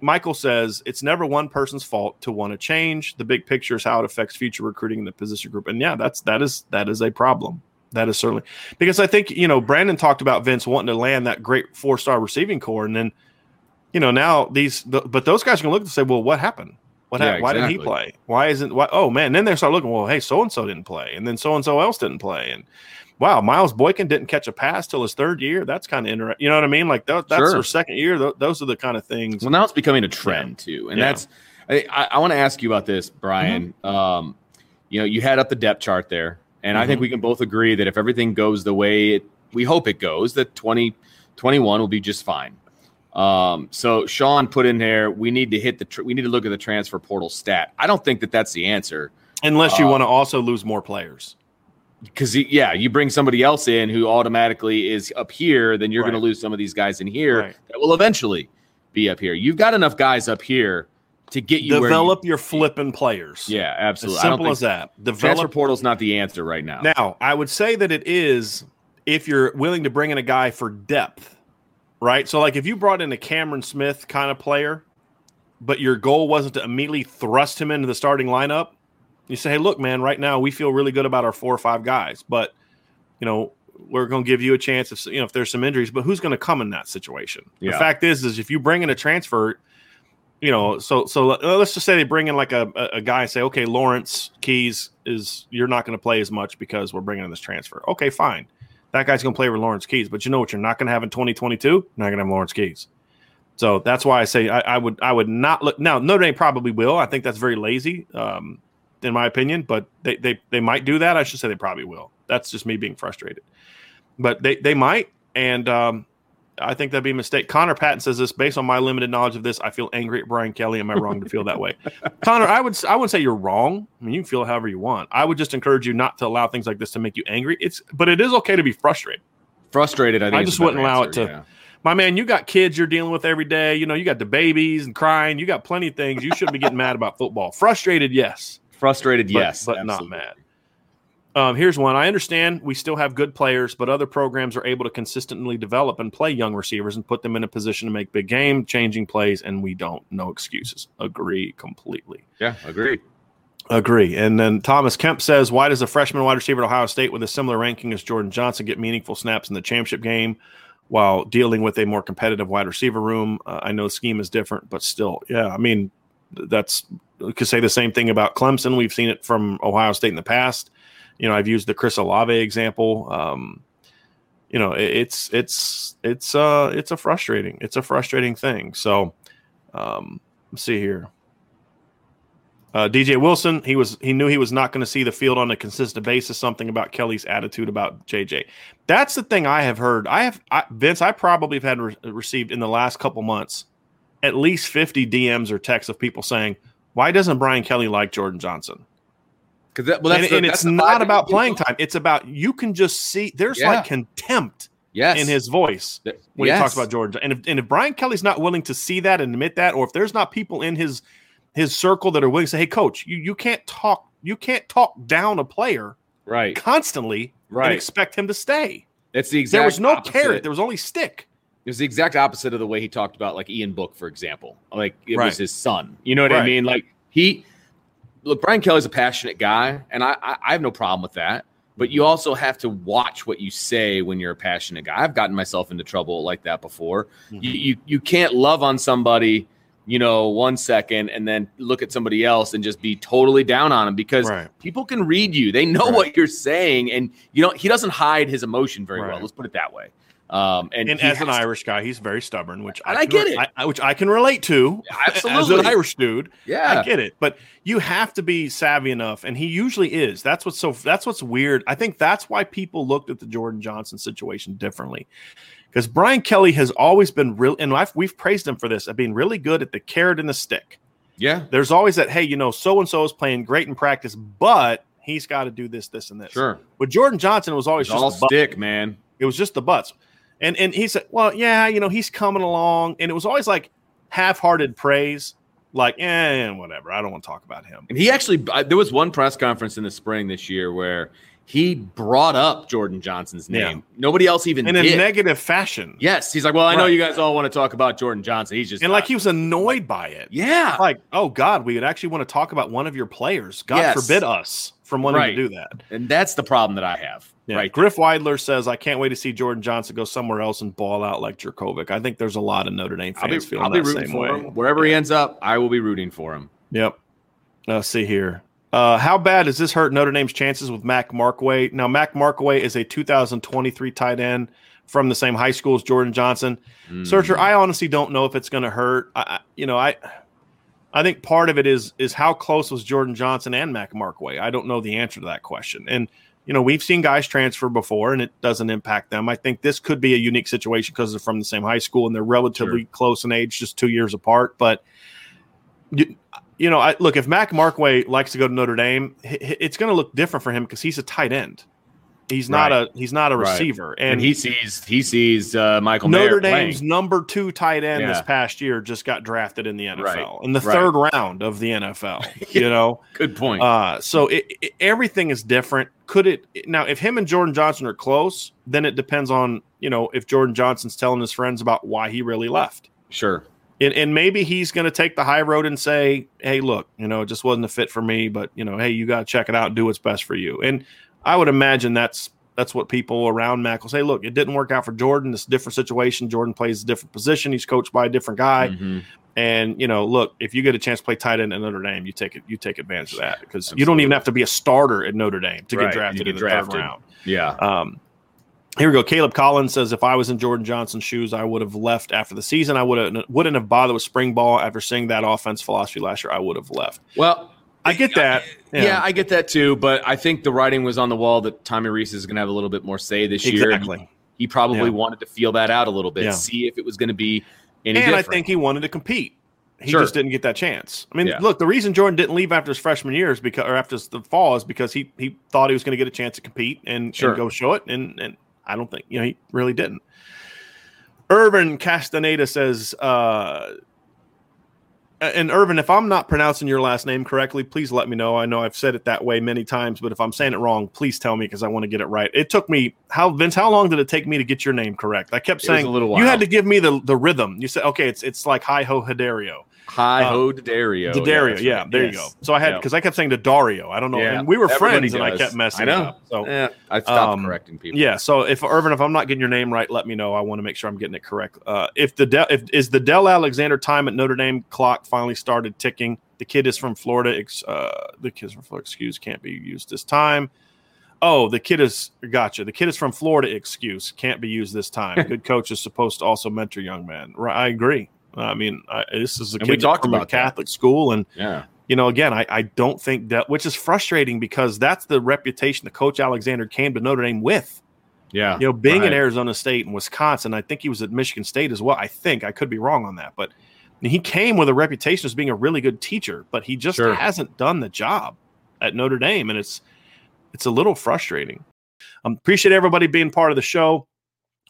Michael says it's never one person's fault to want to change. The big picture is how it affects future recruiting in the position group, and yeah, that's that is that is a problem. That is certainly because I think you know Brandon talked about Vince wanting to land that great four star receiving corps, and then you know, now these, the, but those guys are going to look and say, well, what happened? What happened? Yeah, Why didn't he play? Why isn't, why, oh man. And then they start looking, well, hey, so and so didn't play. And then so and so else didn't play. And wow, Miles Boykin didn't catch a pass till his third year. That's kind of interesting. You know what I mean? Like th- that's sure. their second year. Th- those are the kind of things. Well, now it's becoming a trend yeah. too. And yeah. that's, I, I want to ask you about this, Bryan. Mm-hmm. Um, you know, you had up the depth chart there. And mm-hmm. I think mm-hmm. we can both agree that if everything goes the way it, we hope it goes, that 2021 will be just fine. Um, so Sean put in there, we need to hit the, tr- we need to look at the transfer portal stat. I don't think that that's the answer. Unless you uh, want to also lose more players. because yeah, you bring somebody else in who automatically is up here, then you're Right. going to lose some of these guys in here Right. that will eventually be up here. You've got enough guys up here to get you where you- Develop your flipping players. yeah, As absolutely. I don't simple think as that. Transfer Develop portal's not the answer right now. Now, I would say that it is if you're willing to bring in a guy for depth, right? So, like if you brought in a Cameron Smith kind of player, but your goal wasn't to immediately thrust him into the starting lineup, you say, hey, look, man, right now we feel really good about our four or five guys, but, you know, we're going to give you a chance if you know if there's some injuries, but who's going to come in that situation? Yeah. The fact is, is if you bring in a transfer, you know, so so uh, let's just say they bring in like a, a, a guy and say, okay, Lawrence Keys is you're not going to play as much because we're bringing in this transfer. Okay, fine, that guy's going to play with Lawrence Keys, but you know what? You're not going to have in 2022. You're not going to have Lawrence Keys. So that's why I say I, I would I would not look now. Notre Dame probably will. I think that's very lazy, um, in my opinion. But they, they they might do that. I should say they probably will. That's just me being frustrated. But they they might, and um, I think that'd be a mistake. Connor Patton says this based on my limited knowledge of this. I feel angry at Brian Kelly. Am I wrong to feel that way, Connor? I would I wouldn't say you're wrong. I mean, you can feel however you want. I would just encourage you not to allow things like this to make you angry. It's but it is okay to be frustrated. Frustrated, I think. I just wouldn't allow it to- yeah. my man, you got kids you're dealing with every day. You know, you got the babies and crying. You got plenty of things. You shouldn't be getting mad about football. Frustrated, yes, Frustrated, but, yes, but not mad. Um, here's one. I understand we still have good players, but other programs are able to consistently develop and play young receivers and put them in a position to make big game changing plays, and we don't. No excuses. Agree completely. Yeah, agree. Agree. And then Thomas Kemp says, Why does a freshman wide receiver at Ohio State with a similar ranking as Jordan Johnson get meaningful snaps in the championship game while dealing with a more competitive wide receiver room? Uh, I know the scheme is different, but still, yeah, I mean, that's we could say the same thing about Clemson. We've seen it from Ohio State in the past. You know, I've used the Chris Olave example. Um, you know, it, it's it's it's uh it's a frustrating it's a frustrating thing. So, um, let's see here. Uh, DJ Wilson, he was he knew he was not going to see the field on a consistent basis. Something about Kelly's attitude about JJ. That's the thing I have heard. I have I, Vince. I probably have had re- received in the last couple months at least fifty DMs or texts of people saying, "Why doesn't Brian Kelly like Jordan Johnson?" Because that, well, and the- and that's it's not about playing time. It's about you can just see there's Yeah. like contempt Yes, in his voice when yes. he talks about Jordan. And if, and if Brian Kelly's not willing to see that and admit that, or if there's not people in his his circle that are willing to say, "Hey, coach, you you can't talk you can't talk down a player right, constantly and right. expect him to stay." It's the exact There was no opposite. carrot. There was only stick. It was the exact opposite of the way he talked about like Ian Book, for example. Like it Right. was his son. You know what I mean? Like he look, Brian Kelly's a passionate guy, and I, I I have no problem with that. But you also have to watch what you say when you're a passionate guy. I've gotten myself into trouble like that before. Mhm. You, you you can't love on somebody, you know, one second and then look at somebody else and just be totally down on them because Right. people can read you. They know Right. what you're saying, and you know he doesn't hide his emotion very well. Let's put it that way. Um, and And as an Irish guy, he's very stubborn, which I, I get re- it. I- which I can relate to. As Absolutely. an Irish dude, yeah, I get it, but you have to be savvy enough, and he usually is. That's what's so. That's what's weird. I think that's why people looked at the Jordan Johnson situation differently, because Brian Kelly has always been real, and I've, we've praised him for this, of being really good at the carrot and the stick. yeah, There's always that, hey, you know, so and so is playing great in practice, but he's got to do this, this, and this. sure. With Jordan Johnson, it was always It's just all stick, man. It was just the butts. And and he said, well, yeah, you know, he's coming along. And it was always like half-hearted praise, like, eh, whatever. I don't want to talk about him. And he actually, there was one press conference in the spring this year where he brought up Jordan Johnson's Yeah. name. Nobody else even In a negative fashion. yes, he's like, well, I know Right. you guys all want to talk about Jordan Johnson. He's just And like he was annoyed by it. yeah, Like, oh God, we would actually want to talk about one of your players. God Yes. forbid us from wanting Right. to do that. and that's the problem that I have. Yeah. Right, Griff Weidler says, I can't wait to see Jordan Johnson go somewhere else and ball out like Jurkovec. I think there's a lot of Notre Dame I'll be, fans feeling I'll be that rooting same for way. him wherever he ends up. I will be rooting for him. Yep. Let's see here. Uh, how bad does this hurt Notre Dame's chances with Mac Markway? Now, Mac Markway is a 2023 tight end from the same high school as Jordan Johnson. Mm. Searcher, I honestly don't know if it's going to hurt. I, I- you know, I, I think part of it is is how close was Jordan Johnson and Mac Markway. I don't know the answer to that question. And you know, we've seen guys transfer before, and it doesn't impact them. I think this could be a unique situation because they're from the same high school and they're relatively close in age, just two years apart. But you, you know, I, look if Mac Markway likes to go to Notre Dame, it's going to look different for him because he's a tight end. He's not Right. a he's not a Right. receiver, and, and, he sees he sees uh, Michael Notre Mayer Dame's playing. number two tight end this past year just got drafted in the NFL Right. in the Right. third round of the NFL. You know, Good point. uh, so it, it- everything is different. Could it now? If him and Jordan Johnson are close, then it depends on you know if Jordan Johnson's telling his friends about why he really left. sure. And, and maybe he's going to take the high road and say, "Hey, look, you know, it just wasn't a fit for me, but you know, hey, you got to check it out and do what's best for you." And I would imagine that's that's what people around Mac will say. Look, it didn't work out for Jordan. It's a different situation. Jordan plays a different position. He's coached by a different guy. Mhm. And you know, look, if you get a chance to play tight end at Notre Dame, you take it. You take advantage of that because you don't even have to be a starter at Notre Dame to Right, get drafted get in the drafted. third round. Yeah. Um, here we go. Caleb Collins says, "If I was in Jordan Johnson's shoes, I would have left after the season. I would have wouldn't have bothered with spring ball after seeing that offense philosophy last year. I would have left. Well, I get that. yeah. I get that too. But I think the writing was on the wall that Tommy Rees is going to have a little bit more say this year. exactly. He probably Yeah. wanted to feel that out a little bit, Yeah. see if it was going to be any And I think he wanted to compete. He Sure. just didn't get that chance. I mean, Yeah. look, the reason Jordan didn't leave after his freshman year is because, or after the fall, is because he he thought he was going to get a chance to compete and, Sure. and go show it, and and I don't think you know he really didn't. Irvin Castaneda says, uh, Uh, and Irvin, if I'm not pronouncing your last name correctly, please let me know. I know I've said it that way many times, but if I'm saying it wrong, please tell me because I want to get it right. It took me how Vince, how long did it take me to get your name correct? I kept saying a little while. you had to give me the the rhythm. You said okay, it's it's like hi ho Hidario. Hi uh, ho Dario. Dario, yeah, that's right. there Yes. you go. So I had Yeah. because I kept saying to Dario. I don't know. Yeah, And we were everybody friends, and I kept messing I up. So Yeah, I stopped Um, correcting people. yeah. So if Irvin, if I'm not getting your name right, let me know. I want to make sure I'm getting it correct. Uh, if the Del, if is the Del Alexander time at Notre Dame clock finally started ticking? The kid is from Florida. Uh, the kid's from Florida. Excuse can't be used this time. Oh, the kid is gotcha. The kid is from Florida. Excuse can't be used this time. Good coach is supposed to also mentor young men. Right, I agree. I mean, I, this is a And kid we talked from a about that. Catholic school, and Yeah. you know, again, I, I don't think that, which is frustrating because that's the reputation the Coach Alexander came to Notre Dame with. Yeah. You know, being in Arizona State and Wisconsin, I think he was at Michigan State as well. I think I could be wrong on that, but he came with a reputation as being a really good teacher, but he just Sure. hasn't done the job at Notre Dame, and it's it's a little frustrating. Um, appreciate everybody being part of the show.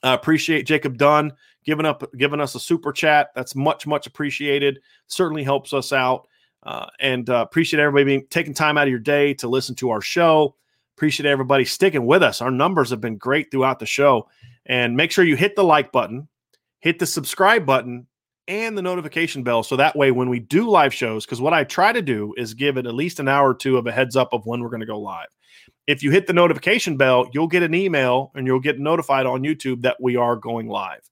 Uh, appreciate Jacob Dunn giving up giving us a super chat. That's much much appreciated. Certainly helps us out. Uh, and uh, appreciate everybody being taking time out of your day to listen to our show. Appreciate everybody sticking with us. Our numbers have been great throughout the show. And make sure you hit the like button, hit the subscribe button, and the notification bell. So that way, when we do live shows, because what I try to do is give it at least an hour or two of a heads up of when we're going to go live. If you hit the notification bell, you'll get an email and you'll get notified on YouTube that we are going live.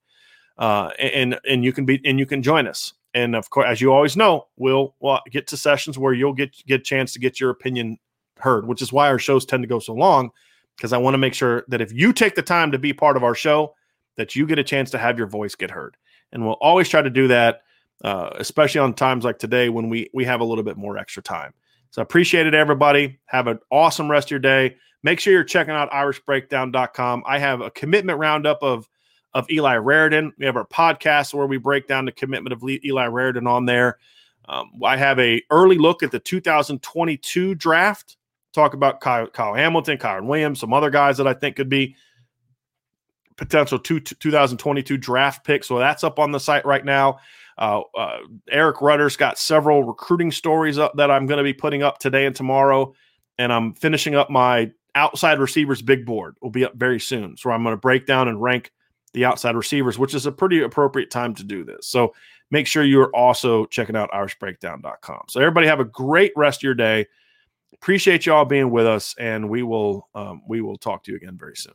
Uh, and and you can be and you can join us. And of course, as you always know, we'll, we'll get to sessions where you'll get get a chance to get your opinion heard, which is why our shows tend to go so long. Because I want to make sure that if you take the time to be part of our show, that you get a chance to have your voice get heard. And we'll always try to do that, uh, especially on times like today when we we have a little bit more extra time. So appreciate it, everybody. Have an awesome rest of your day. Make sure you're checking out irishbreakdown.com. I have a commitment roundup of of Eli Raridan. We have our podcast where we break down the commitment of Eli Raridan on there. Um, I have a early look at the 2022 draft. Talk about Kyle, Kyle Hamilton, Kyren Williams, some other guys that I think could be potential two, 2022 draft picks. So that's up on the site right now. Uh, uh, Eric Rudder's got several recruiting stories up that I'm going to be putting up today and tomorrow. And I'm finishing up my outside receivers big board. Will be up very soon. So I'm going to break down and rank the outside receivers, which is a pretty appropriate time to do this. So make sure you're also checking out irishbreakdown.com. So everybody have a great rest of your day. Appreciate you all being with us, and we will um, we will talk to you again very soon.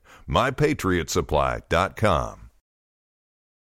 MyPatriotSupply.com.